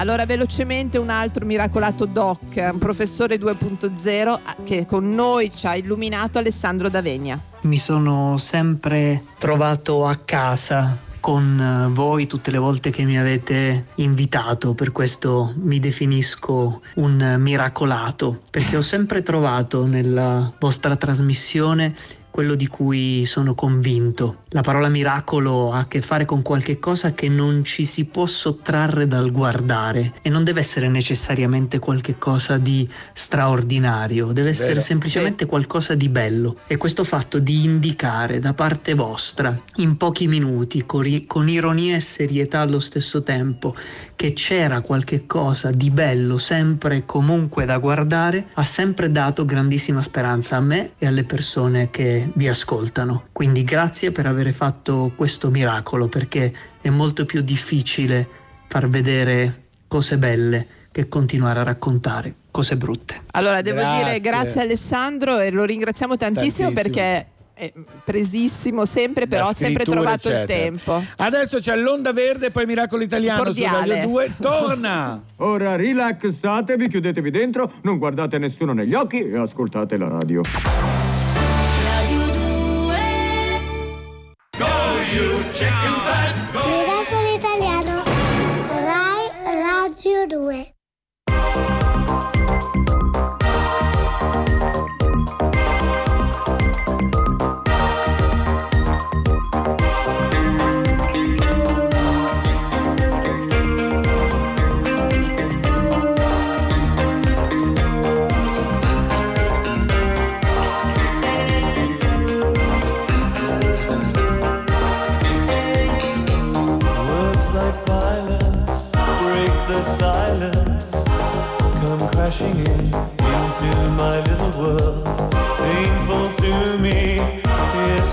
Allora, velocemente un altro miracolato doc, un professore 2.0 che con noi ci ha illuminato Alessandro D'Avegna. Mi sono sempre trovato a casa con eh, voi tutte le volte che mi avete invitato, per questo mi definisco un miracolato, perché ho sempre trovato nella vostra trasmissione quello di cui sono convinto. La parola miracolo ha a che fare con qualche cosa che non ci si può sottrarre dal guardare e non deve essere necessariamente qualche cosa di straordinario, deve essere Vero. semplicemente qualcosa di bello. E questo fatto di indicare da parte vostra, in pochi minuti, con ironia e serietà allo stesso tempo, che c'era qualche cosa di bello sempre e comunque da guardare, ha sempre dato grandissima speranza a me e alle persone che vi ascoltano. Quindi grazie per aver fatto questo miracolo, perché è molto più difficile far vedere cose belle che continuare a raccontare cose brutte. Allora, devo Grazie. dire grazie Alessandro e lo ringraziamo tantissimo, Tantissimo. perché è presissimo sempre, però ha sempre trovato il eccetera. tempo. Adesso c'è l'Onda Verde e poi Miracolo Italiano Cordiale. su Radio 2. Torna! Ora rilassatevi, chiudetevi dentro, non guardate nessuno negli occhi e ascoltate la radio.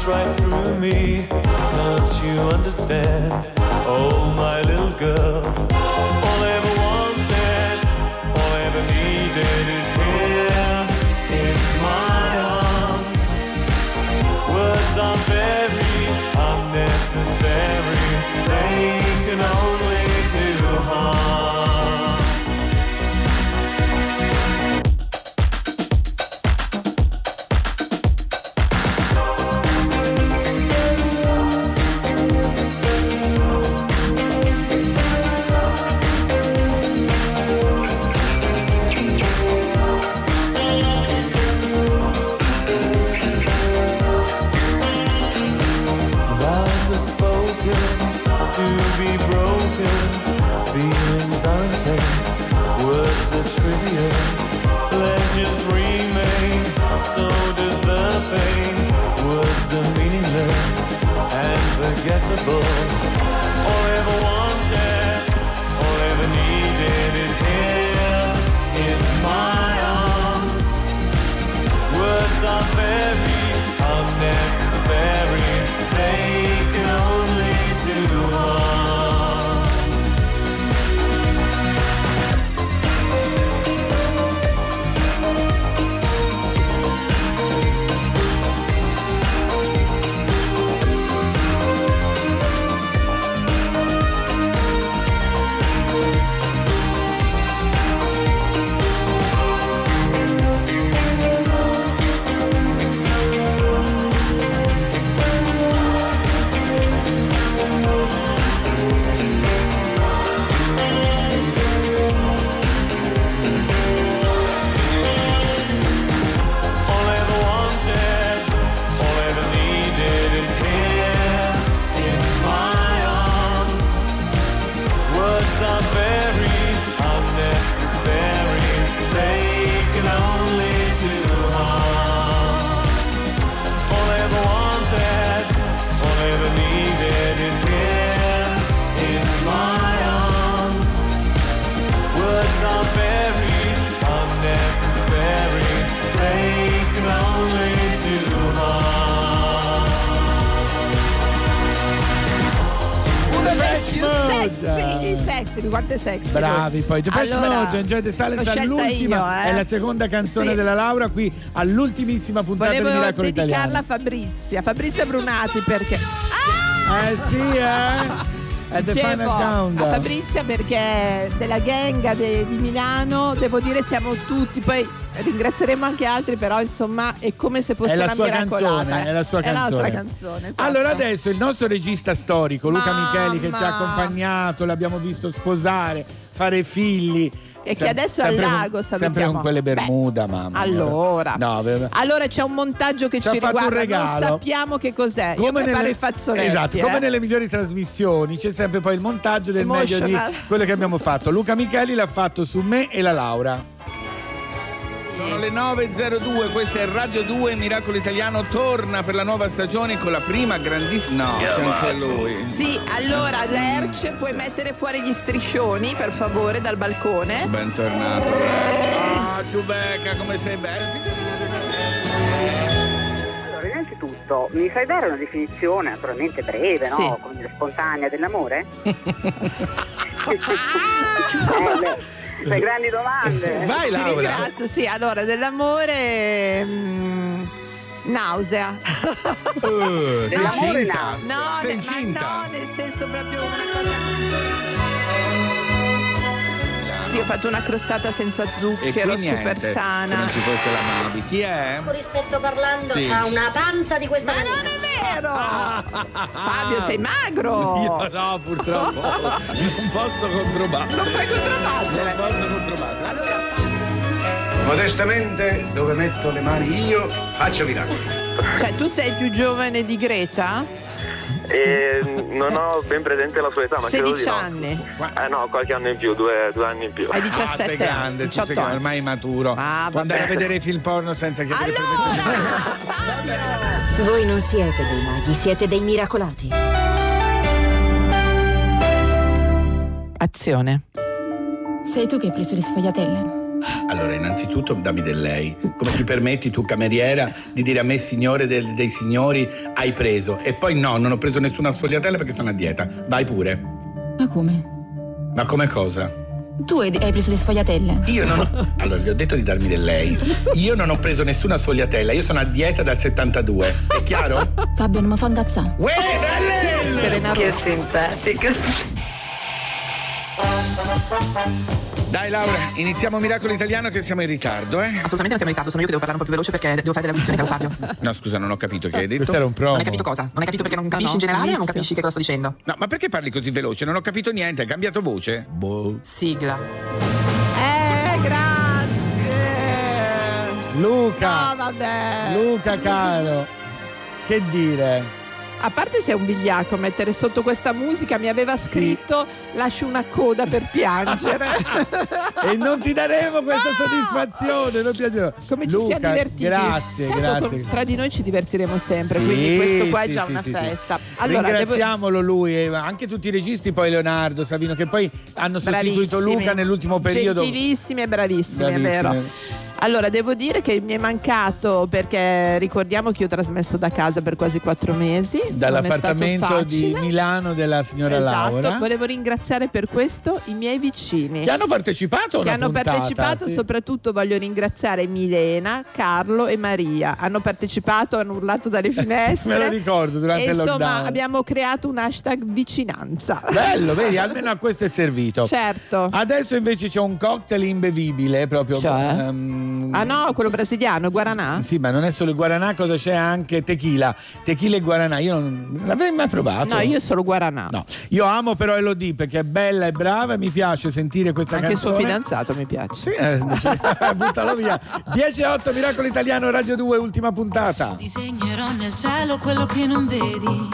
Right through me. Can't you understand? Oh, my little girl. are very Mode. sexy, sexy, quanto è sexy. Bravi, poi Depeche Allora, Mode, Enjoy the Silence all'ultima, io, eh. è la seconda canzone Sì. della Laura qui all'ultimissima puntata di Volevo Miracolo dedicarla Italiano. a Fabrizia, Fabrizia Brunati perché Eh sì, eh. Dicevo, a. Fabrizia perché della gang de- di Milano, devo dire siamo tutti, poi ringrazieremo anche altri, però insomma è come se fosse la una sua miracolata. canzone, è la sua È la canzone. nostra canzone. esatto. Allora adesso il nostro regista storico Luca Mamma. Micheli che ci ha accompagnato, l'abbiamo visto sposare, fare figli E che adesso è al sempre lago, Sempre salutiamo. con quelle Bermuda, mamma. mia. Allora. No, Allora c'è un montaggio che Ci ci fatto un riguarda, non regalo. sappiamo che cos'è. Come nelle-. Esatto, eh. come nelle migliori trasmissioni c'è sempre poi il montaggio del meglio di quello che abbiamo fatto. Luca Micheli l'ha fatto su me e la Laura. Sono le 9.02, questa è Radio 2, Miracolo Italiano torna per la nuova stagione con la prima grandissima... No, c'è anche lui. Sì, allora Lerch puoi mettere fuori gli striscioni per favore dal balcone. Bentornato. Ah, Giubecca, come sei bello. Ti sei- Allora, innanzitutto, mi fai dare una definizione naturalmente breve, no? Sì. Come dire, spontanea dell'amore? eh, beh, le grandi domande. Vai Ti Laura. ringrazio, sì, allora dell'amore mm, nausea. Uh, sei incinta? no. No, no, nel senso proprio una cosa. Sì, ho fatto una crostata senza E zucchero, niente, super se sana. non ci fosse la Mavi. Chi è? Con rispetto parlando, Sì. c'ha una panza di questa Ma non è vero! Fabio, sei magro! Io no, purtroppo. non posso controbattere. Non puoi controbattere. Non posso controbattere. Modestamente, dove metto le mani io, faccio miracoli. Cioè, tu sei più giovane di Greta? E non ho ben presente la sua età, ma credo di 16 no. anni. Eh no, qualche anno in più, due, due anni in più. Hai Ah, 17 sei grande, tu 18 sei grande, anni. ormai maturo. Ah, Può andare a vedere i film porno senza chiedere Voi non siete dei maghi, siete dei miracolati. Azione. Sei tu che hai preso le sfogliatelle? Allora, innanzitutto dammi del lei. Come ti permetti tu, cameriera, di dire a me, signore del- dei signori, hai preso? E poi no, non ho preso nessuna sfogliatella perché sono a dieta. Vai pure. Ma come? Ma come cosa? Tu hai, preso le sfogliatelle? Io non ho... Allora, gli ho detto di darmi del lei. Io non ho preso nessuna sfogliatella, io sono a dieta dal 72. È chiaro? Fabio, non mi fa incazzare. Uè, belle! Che Rossi. Dai Laura, iniziamo Miracolo Italiano che siamo in ritardo, eh? Assolutamente non siamo in ritardo, sono io che devo parlare un po' più veloce perché devo fare della visione, caro Fabio. No, scusa, non ho capito che hai detto. Questo era un promo. Non hai capito cosa? Non hai capito perché non capisci no, in generale o non capisci che cosa sto dicendo? No, ma perché parli così veloce? Non ho capito niente, hai cambiato voce? Boh. Sigla. Eh, grazie. Luca! No, vabbè. Luca caro, che dire? A parte se è un vigliacco mettere sotto questa musica, mi aveva scritto lascio una coda per piangere. e non ti daremo questa soddisfazione, non piangerò. Come ci Luca, siamo divertiti. Grazie, Tanto grazie. com- Tra di noi ci divertiremo sempre, Sì, quindi questo qua è sì, già sì, una sì, sì. festa. Allora, devo... Ringraziamolo lui e anche tutti i registi, poi Leonardo, Savino, che poi hanno sostituito Bravissimi. Luca nell'ultimo periodo. Gentilissimi e bravissimi, è Bravissimi. vero. Allora, devo dire che mi è mancato perché ricordiamo che io ho trasmesso da casa per quasi quattro mesi. Dall'appartamento di. Milano della signora Esatto, Laura. volevo ringraziare per questo i miei vicini. Che hanno partecipato che hanno puntata, partecipato, sì. soprattutto voglio ringraziare Milena, Carlo e Maria. Hanno partecipato, hanno urlato dalle finestre. Me lo ricordo durante e il insomma lockdown. abbiamo creato un hashtag vicinanza. Bello, vedi, almeno a questo è servito. Certo. Adesso invece c'è un cocktail imbevibile, proprio. Cioè? Ah no, quello brasiliano, Guaranà? Sì, ma non è solo il guaranà, cosa c'è anche tequila. Tequila e guaranà, io non non l'avrei mai provato. No, io solo Guaranà. No. Io amo però Elodie perché è bella e brava e mi piace sentire questa Anche il canzone. suo fidanzato mi piace. Sì, eh, buttalo via. 10 e 8 Miracolo Italiano Radio 2, ultima puntata. Disegnerò nel cielo quello che non vedi.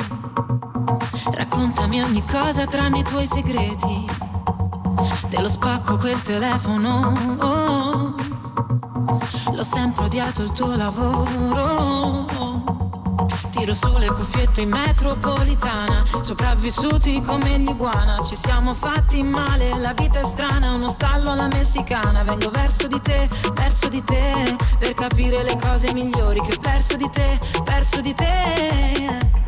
Raccontami ogni cosa tranne i tuoi segreti. Te lo spacco quel telefono. oh. L'ho sempre odiato il tuo lavoro. Tiro su le cuffiette in metropolitana. Sopravvissuti come gli iguana. Ci siamo fatti male, la vita è strana. Uno stallo alla messicana. Vengo verso di te, verso di te. Per capire le cose migliori che ho perso di te, perso di te.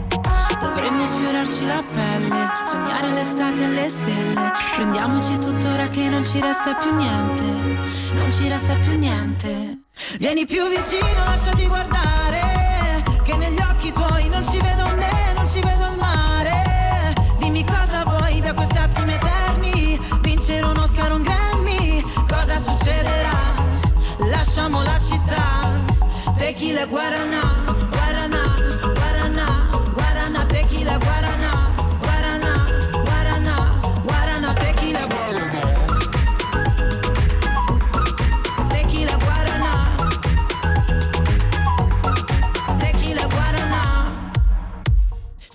Dovremmo sfiorarci la pelle, sognare l'estate e le stelle. Prendiamoci tuttora che non ci resta più niente. Non ci resta più niente. Vieni più vicino, lasciati guardare. Che negli occhi tuoi non ci vedo me, non ci vedo il mare. Dimmi cosa vuoi da questi attimi eterni. Vincere un Oscar, un Grammy. Cosa succederà? Lasciamo la città. Tequila Guaraná, Guaraná,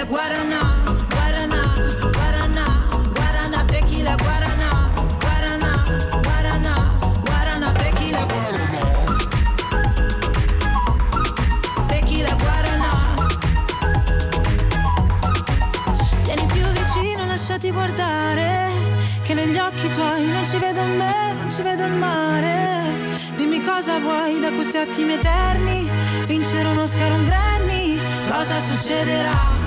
tequila guaraná, guaraná, guaraná, guaraná, tequila guaraná, guaraná, guaraná, guaraná, tequila guaraná. Tequila guaraná. Vieni più vicino, lasciati guardare, che negli occhi tuoi non ci vedo me, non ci vedo il mare. Dimmi cosa vuoi da questi attimi eterni, vincere un Oscar, un Grammy, cosa succederà?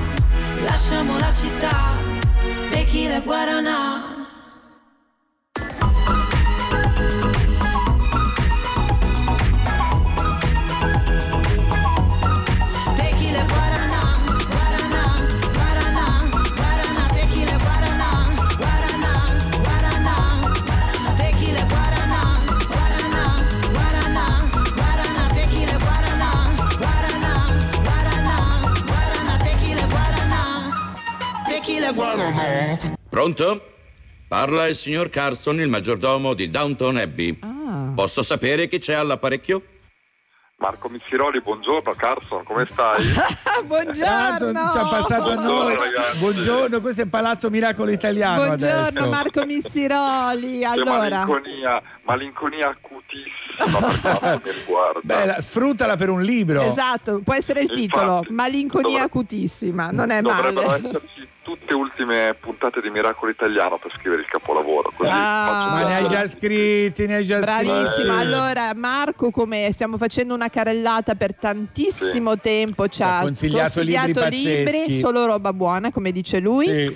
Lasciamo la città, tequila guaraná. Tequila Pronto? Parla il signor Carson, il maggiordomo di Downton Abbey. Posso sapere chi c'è all'apparecchio? Marco Missiroli, buongiorno Carson, come stai? Buongiorno. Cazzo, ci ha passato a noi. Buongiorno. Buongiorno, questo è Palazzo Miracolo Italiano Buongiorno adesso. Marco Missiroli. Allora, malinconia, malinconia acutissima per quanto mi riguarda. Bella, sfruttala per un libro. esatto, può essere il titolo, malinconia acutissima, non è Dovrebbero male. esserci tutte ultime puntate di Miracolo Italiano per scrivere il capolavoro. Così Ah. Ma ne hai già scritti, ne hai già scritti. Bravissimo, allora Marco come stiamo facendo una carrellata per tantissimo tempo ci ha Ha consigliato libri pazzeschi. solo roba buona come dice lui Sì.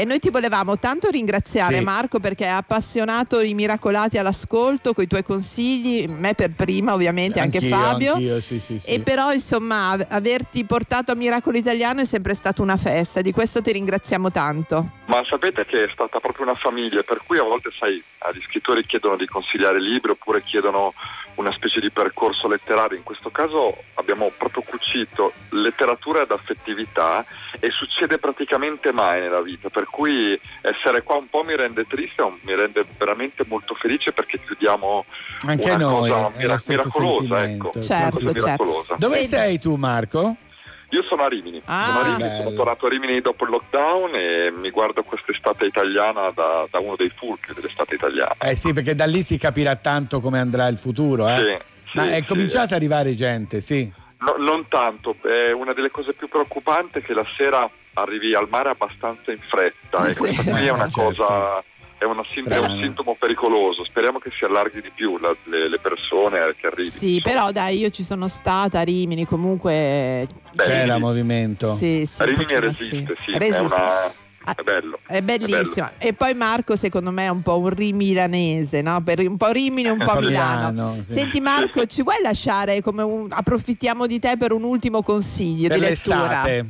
E noi ti volevamo tanto ringraziare Sì. Marco perché ha appassionato i miracolati all'ascolto con i tuoi consigli, me per prima ovviamente, anche Anch'io, Fabio. anch'io, sì, sì, sì. E però insomma av- averti portato a Miracolo Italiano è sempre stata una festa, di questo ti ringraziamo tanto. Ma sapete che è stata proprio una famiglia, per cui a volte, sai, agli scrittori chiedono di consigliare libri oppure chiedono una specie di percorso letterario. In questo caso abbiamo proprio cucito letteratura ed affettività e succede praticamente mai nella vita, per cui essere qua un po' mi rende triste, mi rende veramente molto felice perché chiudiamo Anche una noi cosa è lo mira- stesso miracolosa, ecco, cosa sì. miracolosa. Dove sei tu Marco? Io sono a Rimini, Ah. sono, a Rimini, sono tornato a Rimini dopo il lockdown e mi guardo quest'estate italiana da, da uno dei fulcri dell'estate italiana. Eh sì, perché da lì si capirà tanto come andrà il futuro, eh? Sì, Ma sì, è sì. cominciata ad arrivare gente, sì. No, non tanto, è una delle cose più preoccupanti è che la sera arrivi al mare abbastanza in fretta e Sì. questa qui è una Eh, certo. cosa, è, una è un sintomo pericoloso. Speriamo che si allarghi di più la- le, le persone che arrivino. Sì, però dai, io ci sono stata a Rimini, comunque C'era movimento. Sì, sì, Rimini resiste, sì, Resiste. È, una- è bello. È bellissima. E poi Marco, secondo me, è un po' un rimilanese, no? Per un po' Rimini e un po' Milano. Milano, sì. Senti, Marco, ci vuoi lasciare come un. approfittiamo di te per un ultimo consiglio Per di lettura? l'estate.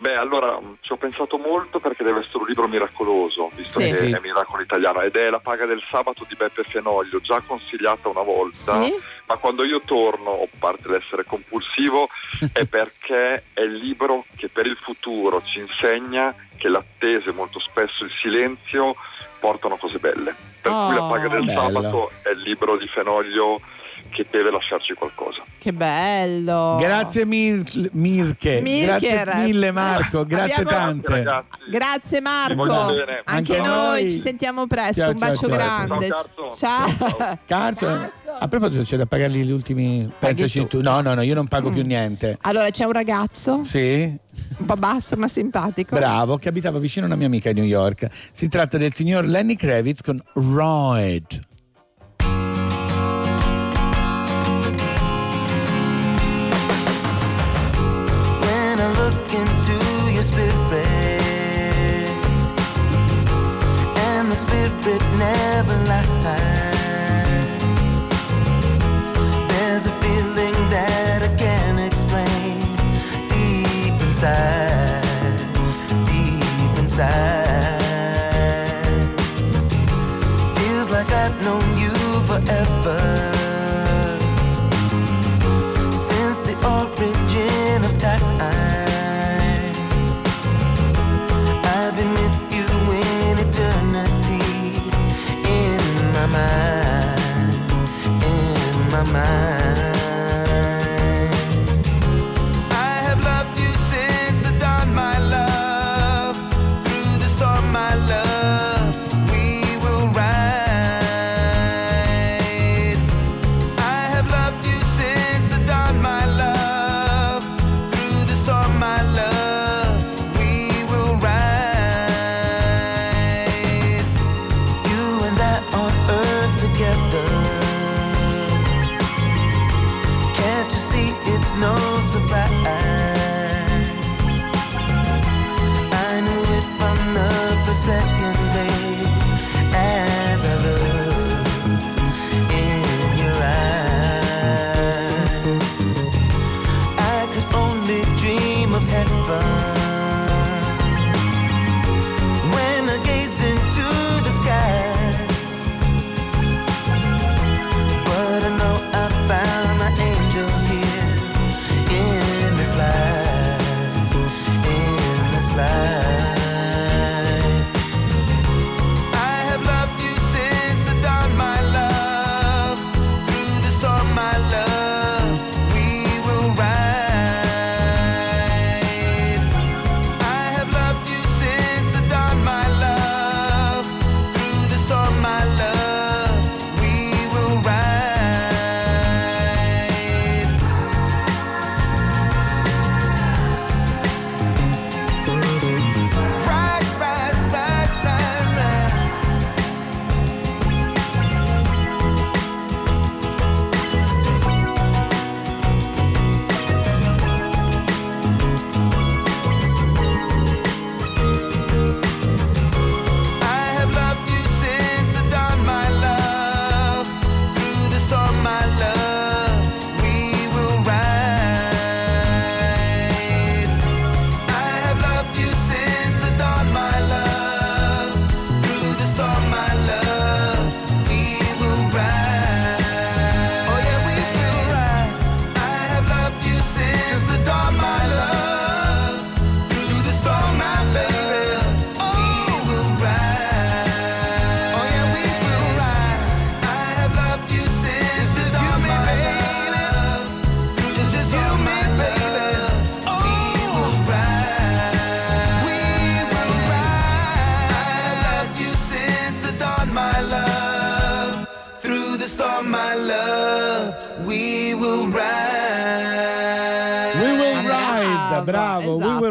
Beh, allora mh, ci ho pensato molto perché deve essere un libro miracoloso, visto Sì. che Sì. è miracolo italiano, ed è La paga del sabato di Beppe Fenoglio, già consigliata una volta, Sì? ma quando io torno, a parte l'essere compulsivo, è perché è il libro che per il futuro ci insegna che l'attesa e molto spesso il silenzio portano cose belle. Per cui La paga del bello. sabato è il libro di Fenoglio che deve lasciarci qualcosa. Che bello. Grazie Mir- Mirke, Mirker. grazie mille Marco, grazie Abbiamo- tante. Grazie Marco. Anche, Anche noi. noi. ci sentiamo presto. Ciao, Un ciao, bacio ciao. grande. Ciao. Carzo, a proposito c'è da pagargli gli ultimi pensaci tu. No, no, no, io non pago più niente. Allora c'è un ragazzo Sì? un po' basso ma simpatico. Bravo, che abitava vicino a una mia amica a New York. Si tratta del signor Lenny Kravitz con Ride. Spirit, and the spirit never lies. There's a feeling that I can't explain deep inside, deep inside. Feels like I've known you forever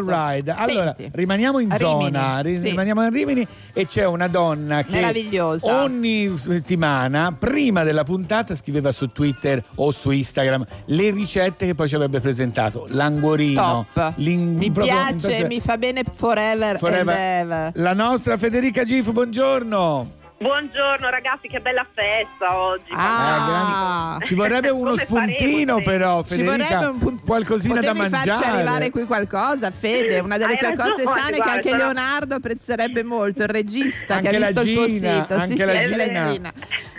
we will ride. Allora, Senti, rimaniamo in Rimini, zona, sì. rimaniamo a Rimini e c'è una donna che ogni settimana, prima della puntata, scriveva su Twitter o su Instagram le ricette che poi ci avrebbe presentato. L'in- Mi piace, mi fa bene forever, Forever. and ever. La nostra Federica Gif, buongiorno. Buongiorno ragazzi, che bella festa oggi. Ah, Ci vorrebbe uno spuntino faremo, però, Ci Federica. vorrebbe un punt- qualcosina da Potevi farci mangiare. arrivare qui qualcosa, Fede, una delle Hai tue cose sane che guarda, anche sono- Leonardo apprezzerebbe molto, il regista Anche che ha visto il tuo Gina, sito. Sì, anche sì, la anche la Gina. Gina.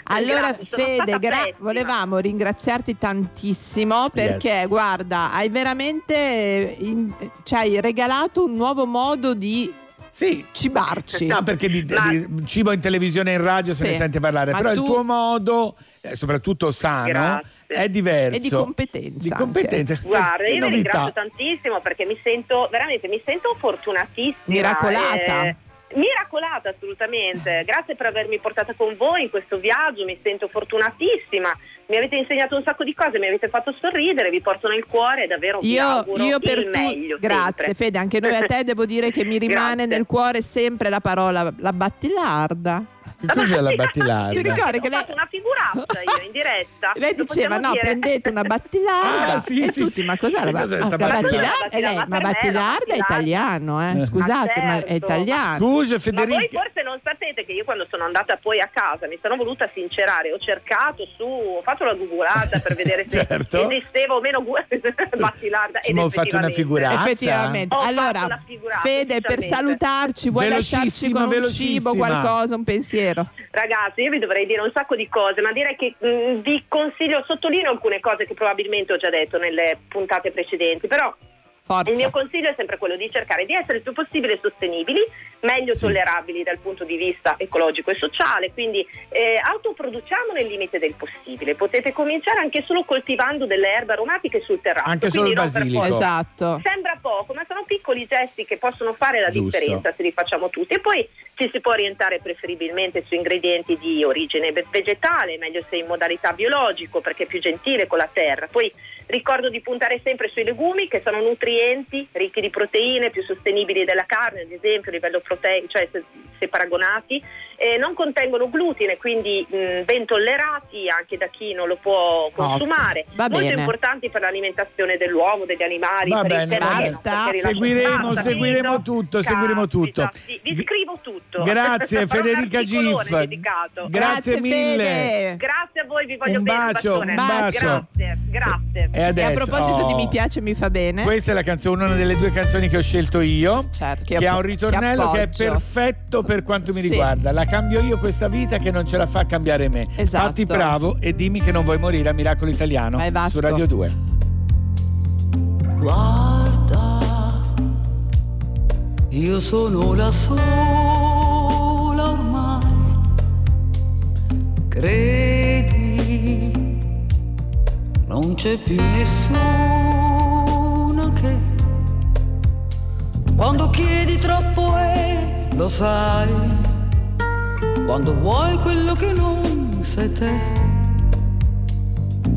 Allora Fede, gra- volevamo ringraziarti tantissimo perché Yes. guarda, hai veramente eh, in- ci hai regalato un nuovo modo di Sì. cibarci. No, perché di, Ma- di cibo in televisione e in radio se Sì. ne sente parlare, Ma però il tu- tuo modo, eh, soprattutto sano, Grazie. è diverso. E di competenza Di anche. competenza. Che- Guarda, che io vi novità. ringrazio tantissimo perché mi sento veramente mi sento fortunatissima. Miracolata. eh, miracolata assolutamente. Grazie per avermi portata con voi in questo viaggio, mi sento fortunatissima. Mi avete insegnato un sacco di cose, mi avete fatto sorridere, vi porto nel cuore, davvero Io, io per il tu- meglio. grazie sempre. Fede, anche noi a te devo dire che mi rimane nel cuore sempre la parola la battilarda. Che cos'è la Ti battilarda? ricordi che lei, una figuraccia io in diretta. lei diceva no, dire? prendete una battilarda Ah, sì, e sì, tutti, sì. ma cos'è la, ah, la battilarda? battilarda? E lei, Ma battilarda è battilarda- italiano, eh? scusate, Ma ma è certo. italiano. Scusa Ma voi Federica. forse non sapete che io quando sono andata poi a casa mi sono voluta sincerare, ho cercato su, ho fatto la googolata per vedere se Certo. esisteva o meno Battilarda. Ma ho fatto una effettivamente- figuraccia. Effettivamente. Ho allora, Fede, per salutarci, vuoi lasciarci con un cibo, qualcosa, un pensiero? Ragazzi, io vi dovrei dire un sacco di cose, ma direi che mh, vi consiglio, sottolineo alcune cose che probabilmente ho già detto nelle puntate precedenti, però Forza. il mio consiglio è sempre quello di cercare di essere il più possibile sostenibili, meglio Sì. tollerabili dal punto di vista ecologico e sociale, quindi eh, autoproduciamo nel limite del possibile. Potete cominciare anche solo coltivando delle erbe aromatiche sul terrazzo. Anche solo il basilico. Esatto. Sembra poco, ma sono piccoli gesti che possono fare la Giusto. differenza se li facciamo tutti. E poi ci si può orientare preferibilmente su ingredienti di origine ve- vegetale, meglio se in modalità biologico, perché è più gentile con la terra. Poi ricordo di puntare sempre sui legumi che sono nutrienti, ricchi di proteine, più sostenibili della carne, ad esempio a livello proteico, cioè se, se paragonati. Eh, non contengono glutine, quindi mh, ben tollerati anche da chi non lo può consumare. Va Molto bene. importanti per l'alimentazione dell'uomo, degli animali, Va per il bene, terreno, basta. Seguiremo, Basta, seguiremo tutto, seguiremo tutto. Caspita, Vi, vi scrivo tutto. Grazie, Federica Gif. dedicato. Grazie mille. Fede. Grazie a voi, vi voglio Un bene. bacio, un bacio. Grazie, grazie. E E adesso a proposito di oh, mi piace, mi fa bene. Questa è la canzone, una delle due canzoni che ho scelto io. Certo, che, che ha un ritornello che che, è perfetto per quanto mi Sì. riguarda. La cambio io questa vita che non ce la fa cambiare me. Esatto. Fatti bravo e dimmi che non vuoi morire a Miracolo Italiano Vai, su Radio 2. Guarda, io sono la sola ormai. Credi, non c'è più nessuno che quando chiedi troppo e lo sai, quando vuoi quello che non sei te,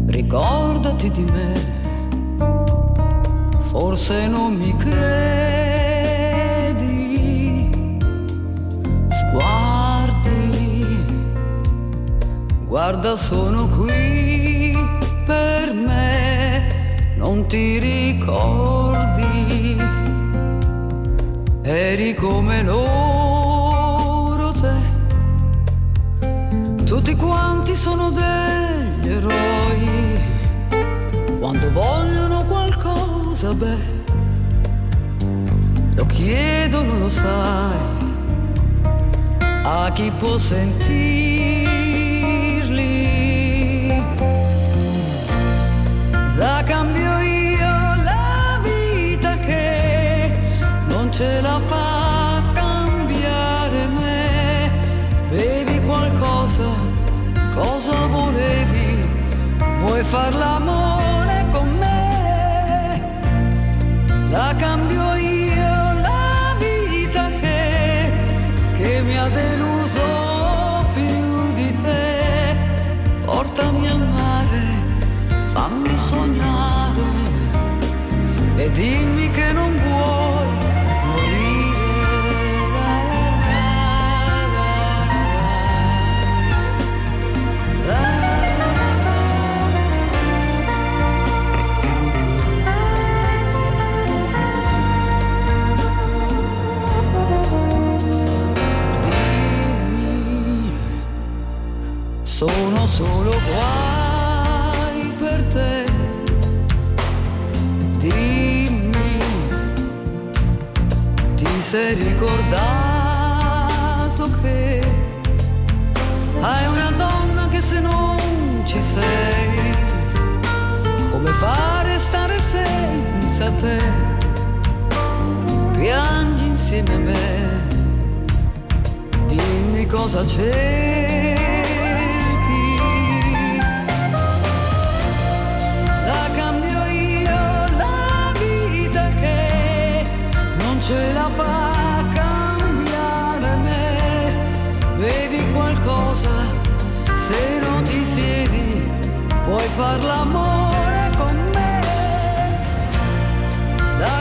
ricordati di me. Forse non mi credi, sguardi, guarda sono qui per me, non ti ricordi, eri come loro te, tutti quanti sono degli eroi quando vogliono qualcosa, beh, lo chiedono, lo sai, a chi può sentirli. Cambio io la vita che non ce la fa cambiare me. Bevi qualcosa, cosa volevi? Vuoi far l'amore con me? La cambio io sei ricordato che hai una donna che se non ci sei, come fare stare senza te? Piangi insieme a me, dimmi cosa cerchi. La cambio io la vita che non ce la fa far l'amore con me. La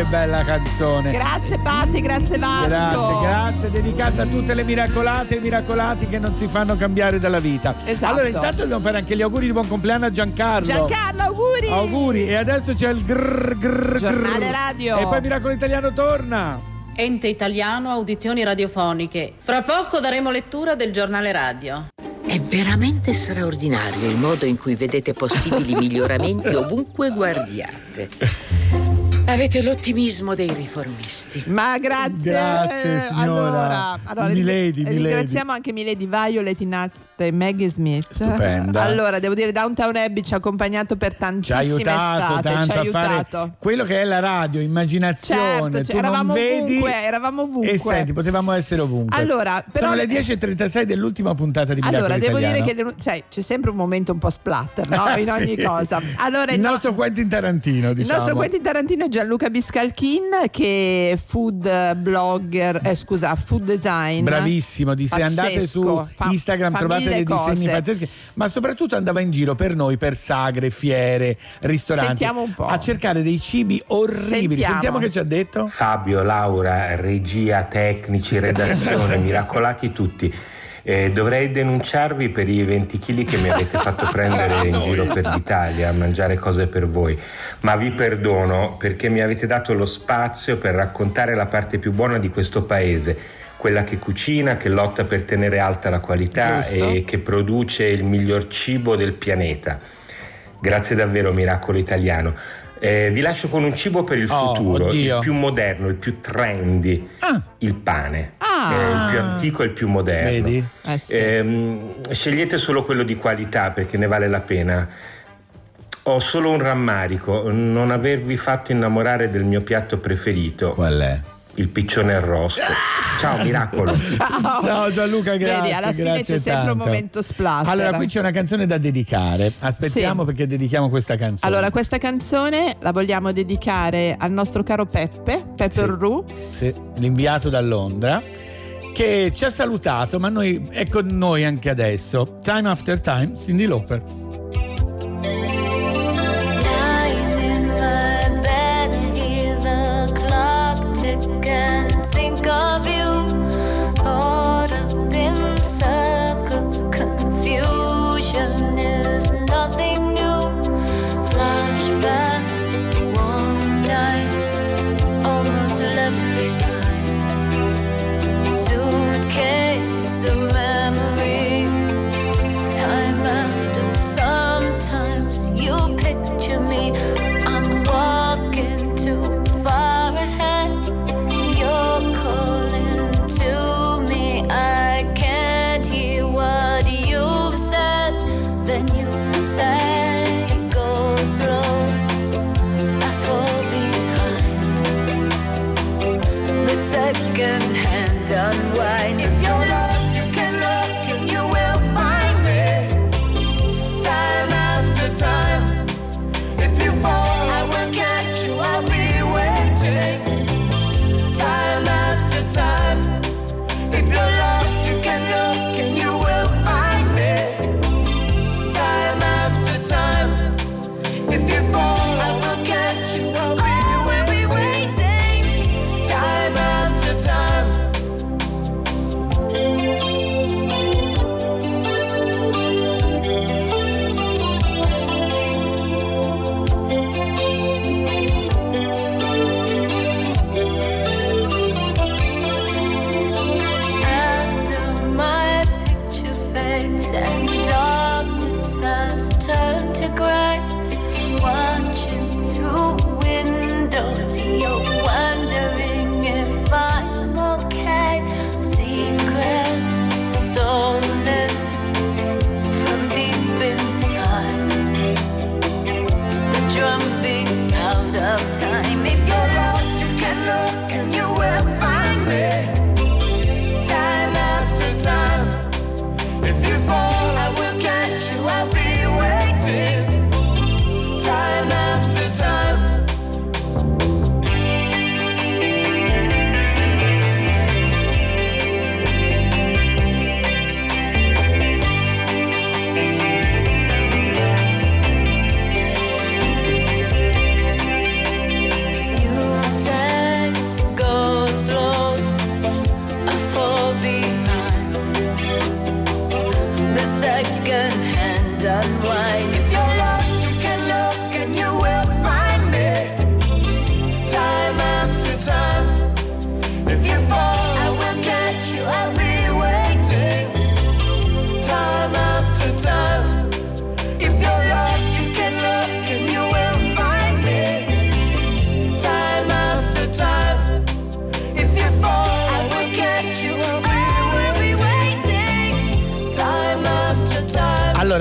che bella canzone. Grazie Patti, grazie Vasco. Grazie, grazie, dedicata a tutte le miracolate e i miracolati che non si fanno cambiare dalla vita. Esatto. Allora, intanto dobbiamo fare anche gli auguri di buon compleanno a Giancarlo. Giancarlo, auguri! Auguri, e adesso c'è il grrr grrr Giornale grrr. radio. E poi Miracolo Italiano torna. Ente italiano audizioni radiofoniche. Fra poco daremo lettura del giornale radio. È veramente straordinario il modo in cui vedete possibili miglioramenti ovunque guardiate. Avete l'ottimismo dei riformisti. Ma grazie. Grazie, signora. Allora, allora Milady, ri- Milady. ringraziamo anche Milady Violet Inat e Maggie Smith. Stupenda. Allora, devo dire, Downtown Abbey ci ha accompagnato per Ci ha tantissime aiutato estate. tanto ci ha a fare aiutato. quello che è la radio, immaginazione. Certo, tu cioè, eravamo non vedi ovunque, eravamo ovunque. E senti, potevamo essere ovunque. Allora, però- Sono le 10.36 dell'ultima puntata di Miracolo Allora, devo Italiano. dire che sai, c'è sempre un momento un po' splatter, no? In ogni Sì. cosa. Allora, il no- nostro Quentin Tarantino, Il diciamo. nostro Quentin Tarantino è Gianluca Biscalchin che è food blogger, eh, scusa, food design. Bravissimo, di se andate su Instagram fa trovate mille dei disegni cose. pazzeschi, ma soprattutto andava in giro per noi, per sagre, fiere, ristoranti, Sentiamo un po'. a cercare dei cibi orribili. Sentiamo. Sentiamo che ci ha detto. Fabio, Laura, regia, tecnici, redazione, miracolati tutti. Eh, dovrei denunciarvi per i 20 kg che mi avete fatto prendere in giro per l'Italia a mangiare cose per voi, ma vi perdono perché mi avete dato lo spazio per raccontare la parte più buona di questo paese, quella che cucina, che lotta per tenere alta la qualità Giusto. e che produce il miglior cibo del pianeta. Grazie davvero, miracolo italiano. Eh, vi lascio con un cibo per il Oh, futuro, oddio. il più moderno, il più trendy, il pane. Ah. Eh, il più antico e il più moderno. Vedi? Eh sì. Ehm, scegliete solo quello di qualità perché ne vale la pena. Ho solo un rammarico, non avervi fatto innamorare del mio piatto preferito. Qual è? Il piccione arrosto. Ciao, miracolo. Ciao. Ciao Gianluca, grazie. Vedi, alla fine grazie c'è sempre un momento splatter. Allora, qui c'è una canzone da dedicare. Aspettiamo Sì. perché dedichiamo questa canzone. Allora, questa canzone la vogliamo dedicare al nostro caro Peppe, Peppe Sì. Ru. Sì, l'inviato da Londra che ci ha salutato, ma noi è con noi anche adesso. Time after time, Cindy Lauper.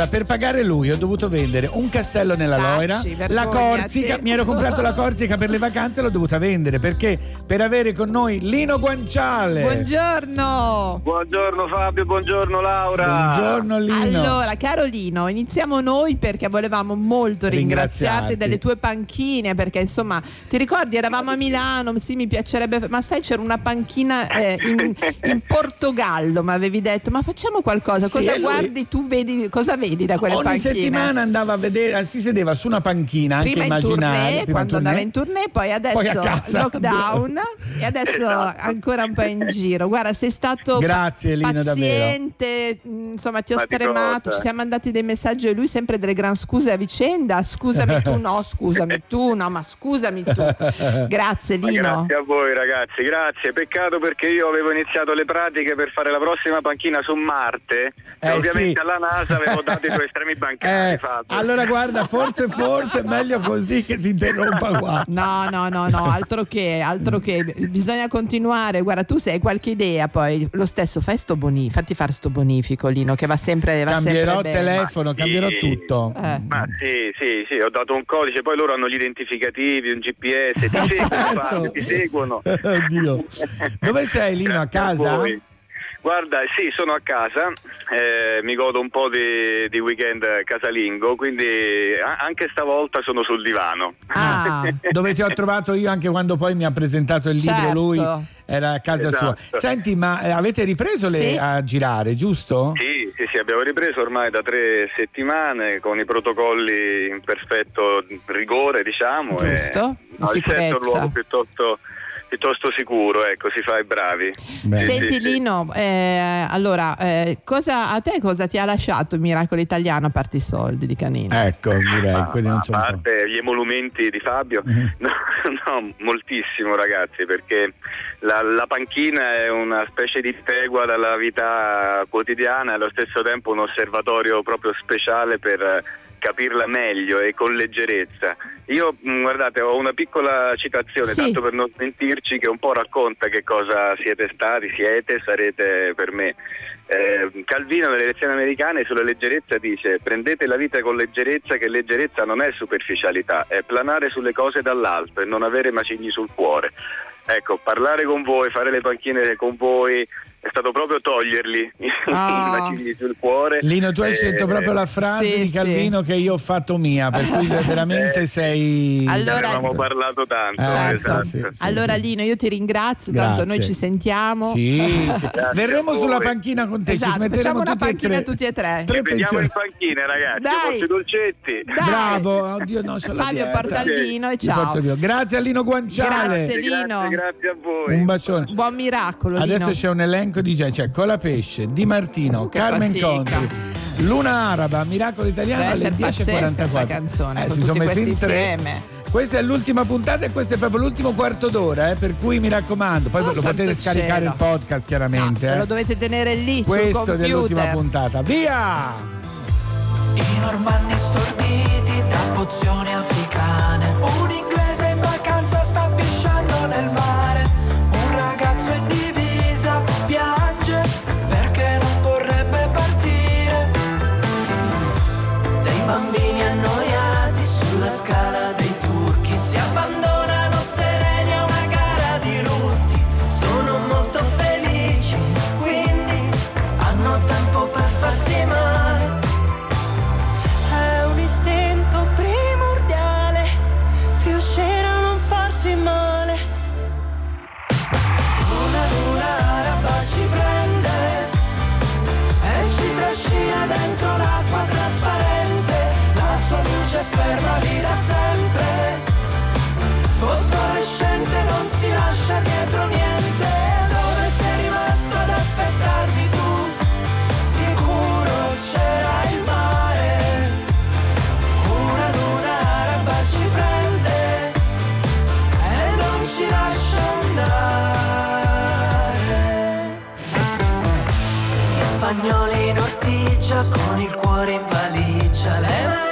Per pagare lui ho dovuto vendere un castello nella Loira, Tacci, la. Corsica, mi ero comprato la Corsica per le vacanze e l'ho dovuta vendere perché per avere con noi Lino Guanciale. Buongiorno. Buongiorno Fabio, buongiorno Laura. Buongiorno Lino. Allora, Carolino, iniziamo noi perché volevamo molto ringraziarti delle tue panchine, perché insomma, ti ricordi, eravamo a Milano, sì, mi piacerebbe, ma sai, c'era una panchina eh, in, in Portogallo, mi avevi detto, ma facciamo qualcosa, Sì, cosa lui- guardi tu, vedi, cosa vedi da quelle Ogni panchine? settimana andava a vedere, si sedeva su una panchina, anche Prima in immaginaria. tournée, prima quando tournée. andava in tournée, poi adesso Poi a casa. lockdown e adesso Esatto. ancora un po' in giro. Guarda, sei stato Grazie, Lino, davvero. paziente, mh, insomma ti ho Ma stremato, ci siamo mandati dei messaggi e lui sempre delle gran scuse a vicenda. Scusami tu, no, scusami tu, no, ma scusami tu. Grazie Ma Lino. Grazie a voi ragazzi, grazie. Peccato perché io avevo iniziato le pratiche per fare la prossima panchina su Marte Eh, e ovviamente sì. alla NASA avevo dato i tuoi estremi bancari, Eh, allora guarda, forse forse è meglio così che si interrompa qua. No, no, no, no, altro che, altro che, bisogna continuare. Guarda, tu se hai qualche idea, poi lo stesso fai sto bonifico, fatti fare sto bonifico, Lino, che va sempre, va Cambierò sempre telefono, cambierò Sì. tutto. Eh. Ma sì, sì, sì, ho dato un codice, poi loro hanno gli identificativi, un GPS, ti seguono, Certo. Fabio, ti seguono. Oddio. Dove sei Lino? A casa? voi. Guarda, sì, sono a casa, eh, mi godo un po' di, di weekend casalingo, quindi a- anche stavolta sono sul divano. Ah, Dove ti ho trovato io anche quando poi mi ha presentato il libro Certo. lui era a casa Esatto. sua. Senti, ma eh, avete ripreso le- Sì. a girare, giusto? Sì, sì, sì, abbiamo ripreso ormai da tre settimane con i protocolli in perfetto rigore, diciamo. Giusto, e, in è sicurezza. un luogo piuttosto, piuttosto sicuro, ecco, si fa i bravi. Sì, Senti. Lino, eh, allora, eh, cosa, a te cosa ti ha lasciato il miracolo italiano a parte i soldi di Canino? Ecco, direi, Ma- quelli non ma c'è a parte gli emolumenti di Fabio, Mhm. no, no, moltissimo ragazzi, perché la, la panchina è una specie di tregua dalla vita quotidiana e allo stesso tempo un osservatorio proprio speciale per eh, capirla meglio e con leggerezza. Io, mh, guardate, ho una piccola citazione, Sì. tanto per non sentirci, che un po' racconta che cosa siete stati, siete, sarete per me. Eh, Calvino nelle lezioni americane sulla leggerezza dice prendete la vita con leggerezza che leggerezza non è superficialità, è planare sulle cose dall'alto e non avere macigni sul cuore. Ecco, parlare con voi, fare le panchine con voi è stato proprio toglierli Ah. i sul cuore. Lino, tu hai Eh, scelto proprio la frase sì, di sì. Calvino che io ho fatto mia, per cui veramente Eh, sei. Ne Allora- avevamo parlato tanto, Eh, esatto. sì, sì, sì, allora sì. Lino, io ti ringrazio, tanto Grazie. noi ci sentiamo. Sì, sì. Grazie Verremo sulla panchina con te, Esatto, facciamo una e panchina tutti e tre. Tre vediamo in panchina ragazzi, Dai. dolcetti. Dai. Bravo, oddio, no, la Fabio porta il vino e ciao. Grazie a Lino Guanciale. Grazie, Lino. Grazie, grazie a voi. Un bacione. Buon miracolo, Adesso Lino. c'è un elenco di gente, c'è Colapesce, Di Martino, Che Carmen fatica. Contri, Luna Araba, Miracolo Italiano Deve alle essere pazzesca sta 10.44. canzone, Eh, si sono messi in tre. insieme. Questa è l'ultima puntata e questo è proprio l'ultimo quarto d'ora, eh, per cui mi raccomando, poi Oh, lo potete scaricare cielo. il podcast chiaramente. No, eh. lo dovete tenere lì Questo sul dell'ultima computer. puntata. Via! I normanni storditi da pozioni africane Un inglese in vacanza sta pisciando nel mare ortigia con il cuore in valigia. Le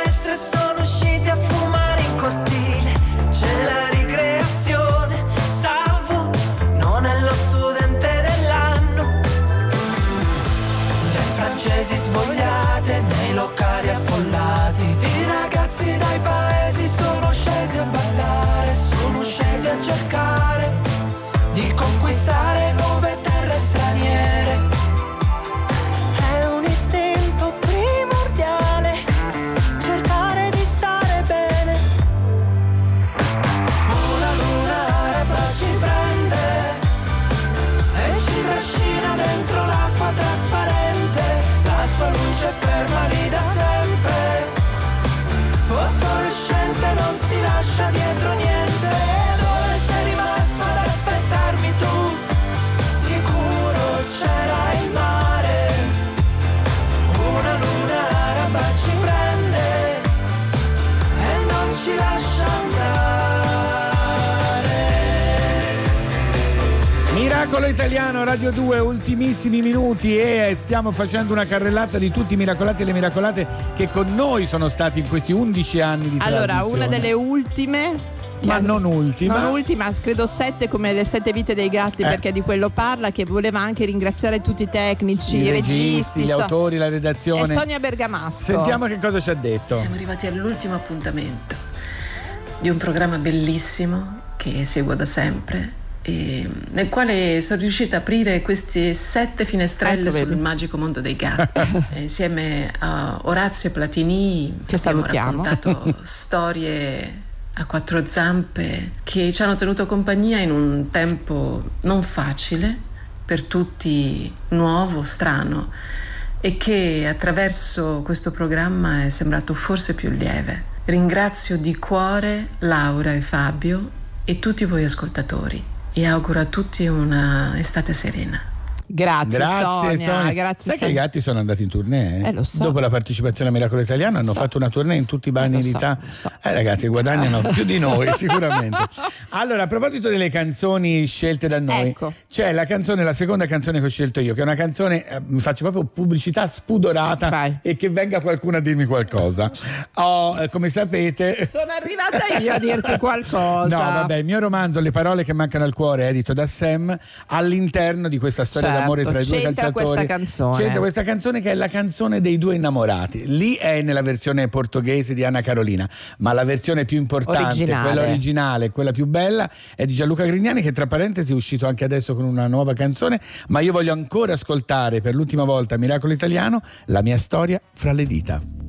Italiano, Radio 2, ultimissimi minuti e stiamo facendo una carrellata di tutti i miracolati e le miracolate che con noi sono stati in questi 11 anni di Allora, trasmissione. una delle ultime. Ma non ultima. Non ultima, credo sette come le sette vite dei gatti, Eh. perché di quello parla, che voleva anche ringraziare tutti i tecnici, i, I registi, registi, gli so- autori, la e redazione. Sonia Bergamasco. Sentiamo che cosa ci ha detto. Siamo arrivati all'ultimo appuntamento di un programma bellissimo che seguo da sempre e nel quale sono riuscita a aprire queste sette finestrelle Ecco, sul vedi. magico mondo dei gatti E insieme a Orazio Platini Che abbiamo salutiamo. raccontato storie a quattro zampe che ci hanno tenuto compagnia in un tempo non facile per tutti nuovo, strano e che attraverso questo programma è sembrato forse più lieve. Ringrazio di cuore Laura e Fabio e tutti voi ascoltatori e auguro a tutti una estate serena. Grazie, Grazie Sonia, grazie, Sai che i Sonia. gatti sono andati in tournée? Eh, lo so. Dopo la partecipazione a Miracolo Italiano hanno So. fatto una tournée in tutti i bagni Eh, lo di so. Eh ragazzi, guadagnano più di noi sicuramente. Allora, a proposito delle canzoni scelte da noi, Ecco. c'è la canzone, la seconda canzone che ho scelto io, che è una canzone, eh, mi faccio proprio pubblicità spudorata e che venga qualcuno a dirmi qualcosa. Ho, eh, come sapete... Sono arrivata io a dirti qualcosa. No, vabbè, il mio romanzo Le parole che mancano al cuore, edito da Sam, all'interno di questa storia Certo, d'amore tra i due c'entra calciatori. questa canzone. C'entra questa canzone che è la canzone dei due innamorati. Lì è nella versione portoghese di Anna Carolina, ma la versione più importante, Originale. quella originale, quella più bella, è di Gianluca Grignani, che tra parentesi è uscito anche adesso con una nuova canzone. Ma io voglio ancora ascoltare per l'ultima volta Miracolo Italiano, la mia storia fra le dita.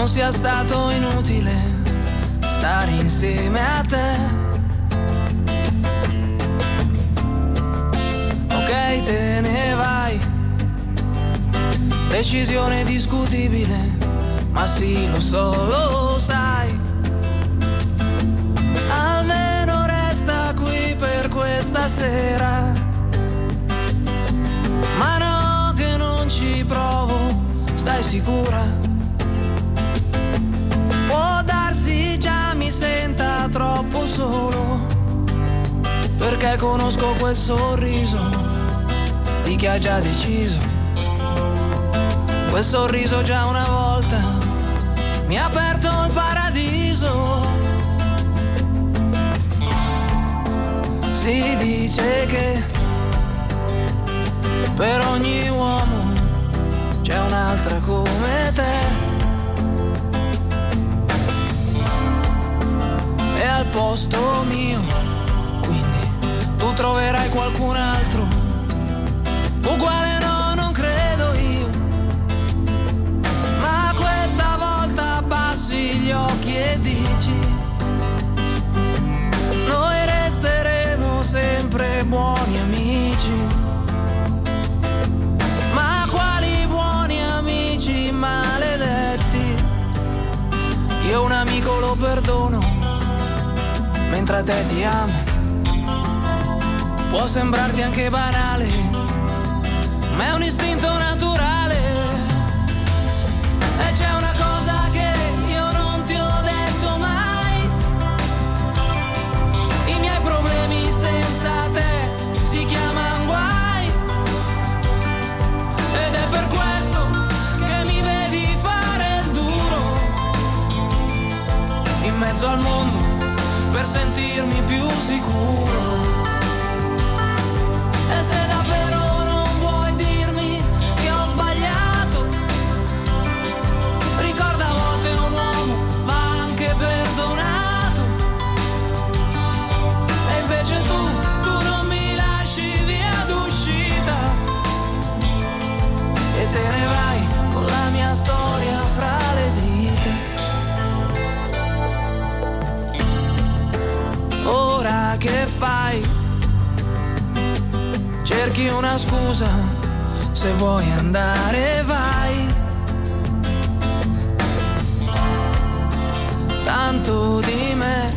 Non sia stato inutile stare insieme a te. Ok, te ne vai. Decisione discutibile, ma sì, lo so, lo sai. Almeno resta qui per questa sera. Ma no, che non ci provo, stai sicura? Senta troppo solo, perché conosco quel sorriso di chi ha già deciso. Quel sorriso già una volta mi ha aperto il paradiso. Si dice che per ogni uomo c'è un'altra come te. Al posto mio, quindi tu troverai qualcun altro. Uguale no, non credo io. Ma questa volta abbassi gli occhi e dici. Noi resteremo sempre buoni amici. Ma quali buoni amici maledetti? Io un amico lo perdono, mentre a te ti amo. Può sembrarti anche banale, ma è un istinto naturale. E c'è una cosa che io non ti ho detto mai. I miei problemi senza te si chiamano guai. Ed è per questo che mi vedi fare il duro in mezzo al mondo per sentirmi più sicuro. E se davvero non vuoi dirmi che ho sbagliato, ricorda a volte un uomo va anche perdonato. E invece tu, tu non mi lasci via d'uscita e te ne vai con la mia storia. fai. Cerchi una scusa, se vuoi andare vai. Tanto di me,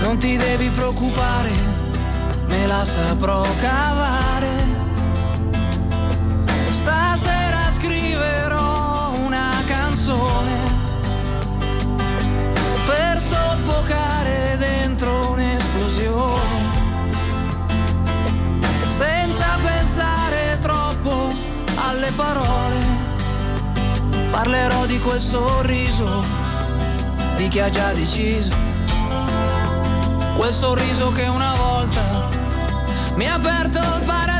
non ti devi preoccupare, me la saprò cavare. Parole, parlerò di quel sorriso di chi ha già deciso. Quel sorriso che una volta mi ha aperto il paradiso.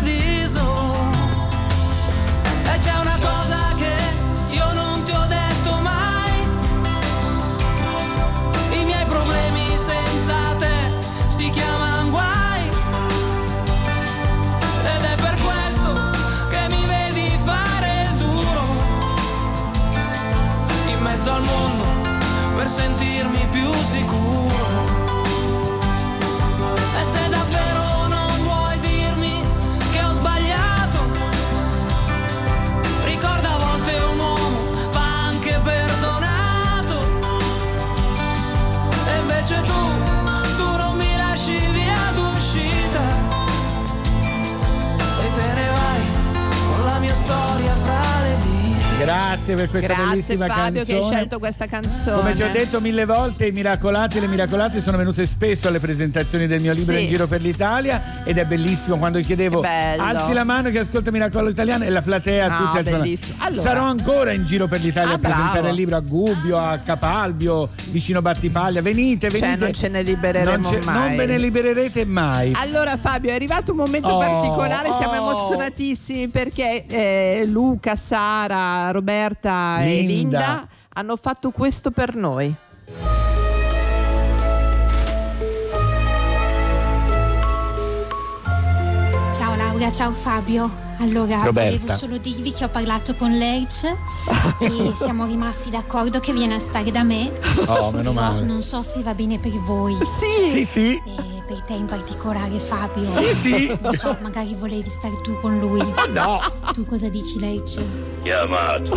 Grazie per questa Grazie bellissima Fabio che hai canzone. scelto questa canzone. Come ti ho detto mille volte, i miracolati e le miracolate sono venute spesso alle presentazioni del mio libro Sì. in giro per l'Italia ed è bellissimo quando chiedevo alzi la mano che ascolta Miracolo Italiano e la platea No, tutti bellissimo. Allora. Sarò ancora in giro per l'Italia Ah, a presentare bravo. il libro a Gubbio, a Capalbio, vicino Battipaglia. Venite, venite. Cioè, non ce ne libereremo non, mai. non ve ne libererete mai. Allora Fabio è arrivato un momento Oh, particolare, siamo oh. emozionatissimi perché eh, Luca, Sara, Roberta e Linda. Linda hanno fatto questo per noi. Ciao Laura, ciao Fabio. Allora, Roberta. volevo solo dirvi che ho parlato con Lerch e siamo rimasti d'accordo che viene a stare da me. Oh, meno male. non so se va bene per voi. Sì! Sì, sì. E per te in particolare, Fabio. Sì, sì. Non so, magari volevi stare tu con lui. No. Tu cosa dici, Lerch? Chiamato.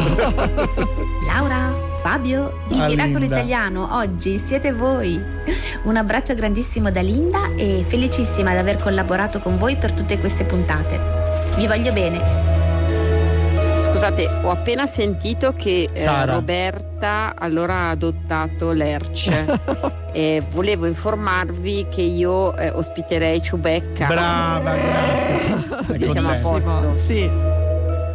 Laura, Fabio, il Ah, miracolo Linda. italiano oggi siete voi. Un abbraccio grandissimo da Linda e felicissima di aver collaborato con voi per tutte queste puntate. Vi voglio bene. Scusate, ho appena sentito che eh. Roberta allora ha adottato Lerch e volevo informarvi che io eh, ospiterei Ciubecca. Brava, grazie. Così siamo a posto. Sì.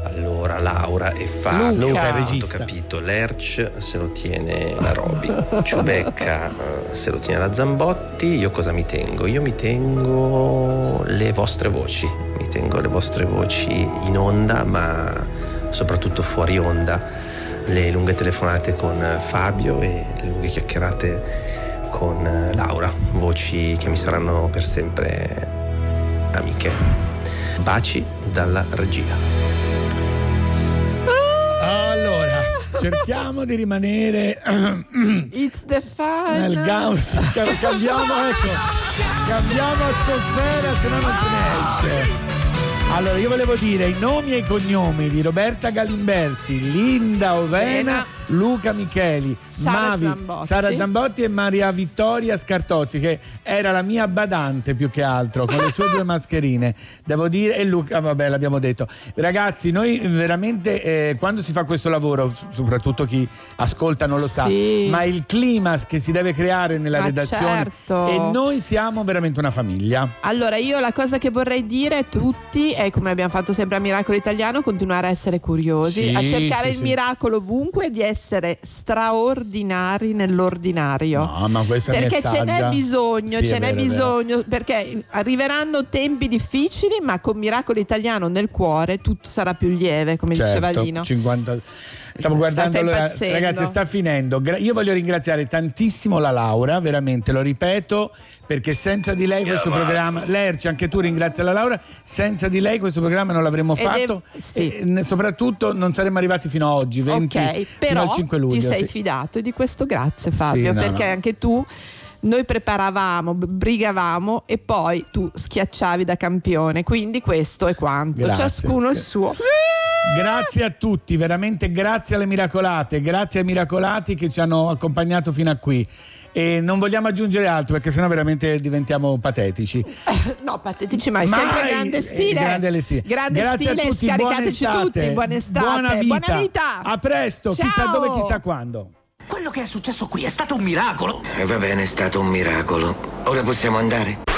Allora Laura e Fabio Luca. Ho regista. capito Lerch se lo tiene la Roby Ciubecca eh, se lo tiene la Zambotti io cosa mi tengo? io mi tengo le vostre voci mi tengo le vostre voci in onda ma soprattutto fuori onda le lunghe telefonate con Fabio e le lunghe chiacchierate con eh, Laura voci che mi saranno per sempre amiche baci dalla regia Allora, cerchiamo di rimanere It's the fun. nel gauss. Cioè, cambiamo, ecco, cambiamo atmosfera, se no non ce ne esce. Allora, io volevo dire i nomi e i cognomi di Roberta Galimberti, Linda Ovena, Luca Micheli, Sara Mavi, Zambotti. Sara Zambotti e Maria Vittoria Scartozzi, che era la mia badante più che altro, con le sue due mascherine. Devo dire, e Luca, vabbè, l'abbiamo detto. Ragazzi, noi veramente eh, quando si fa questo lavoro, soprattutto chi ascolta non lo sa, Sì. ma il clima che si deve creare nella Ma redazione certo. e noi siamo veramente una famiglia. Allora, io la cosa che vorrei dire a tutti è come abbiamo fatto sempre a Miracolo Italiano, continuare a essere curiosi, Sì, a cercare sì, il miracolo ovunque di essere straordinari nell'ordinario. No, ma questa perché messaggia- ce n'è bisogno, Sì, ce n'è vero, bisogno, perché arriveranno tempi difficili, ma con Miracolo Italiano nel cuore tutto sarà più lieve, come diceva Certo, Lino. 50 Stavo guardando, allora, impazzendo. ragazzi, sta finendo. Io voglio ringraziare tantissimo la Laura, veramente, lo ripeto, perché senza di lei questo programma, Lerci, anche tu ringrazia la Laura, senza di lei questo programma non l'avremmo Ed è- fatto e soprattutto non saremmo arrivati fino a oggi, 20, Ok, fino però al 5 luglio. ti sei sì. fidato e di questo grazie Fabio, no, perché no. anche tu noi preparavamo, brigavamo e poi tu schiacciavi da campione. Quindi questo è quanto. Grazie. Ciascuno il suo. Grazie a tutti, veramente grazie alle miracolate, grazie ai miracolati che ci hanno accompagnato fino a qui. E non vogliamo aggiungere altro perché sennò veramente diventiamo patetici. No, patetici, ma è sempre grande eh, stile. grande stile. Grande Grazie stile, a tutti, buona scaricateci estate. tutti. Buona estate. Buona vita. Buona vita. A presto, chissà Ciao. dove, chissà quando. Quello che è successo qui è stato un miracolo. E va bene, è stato un miracolo. Ora possiamo andare.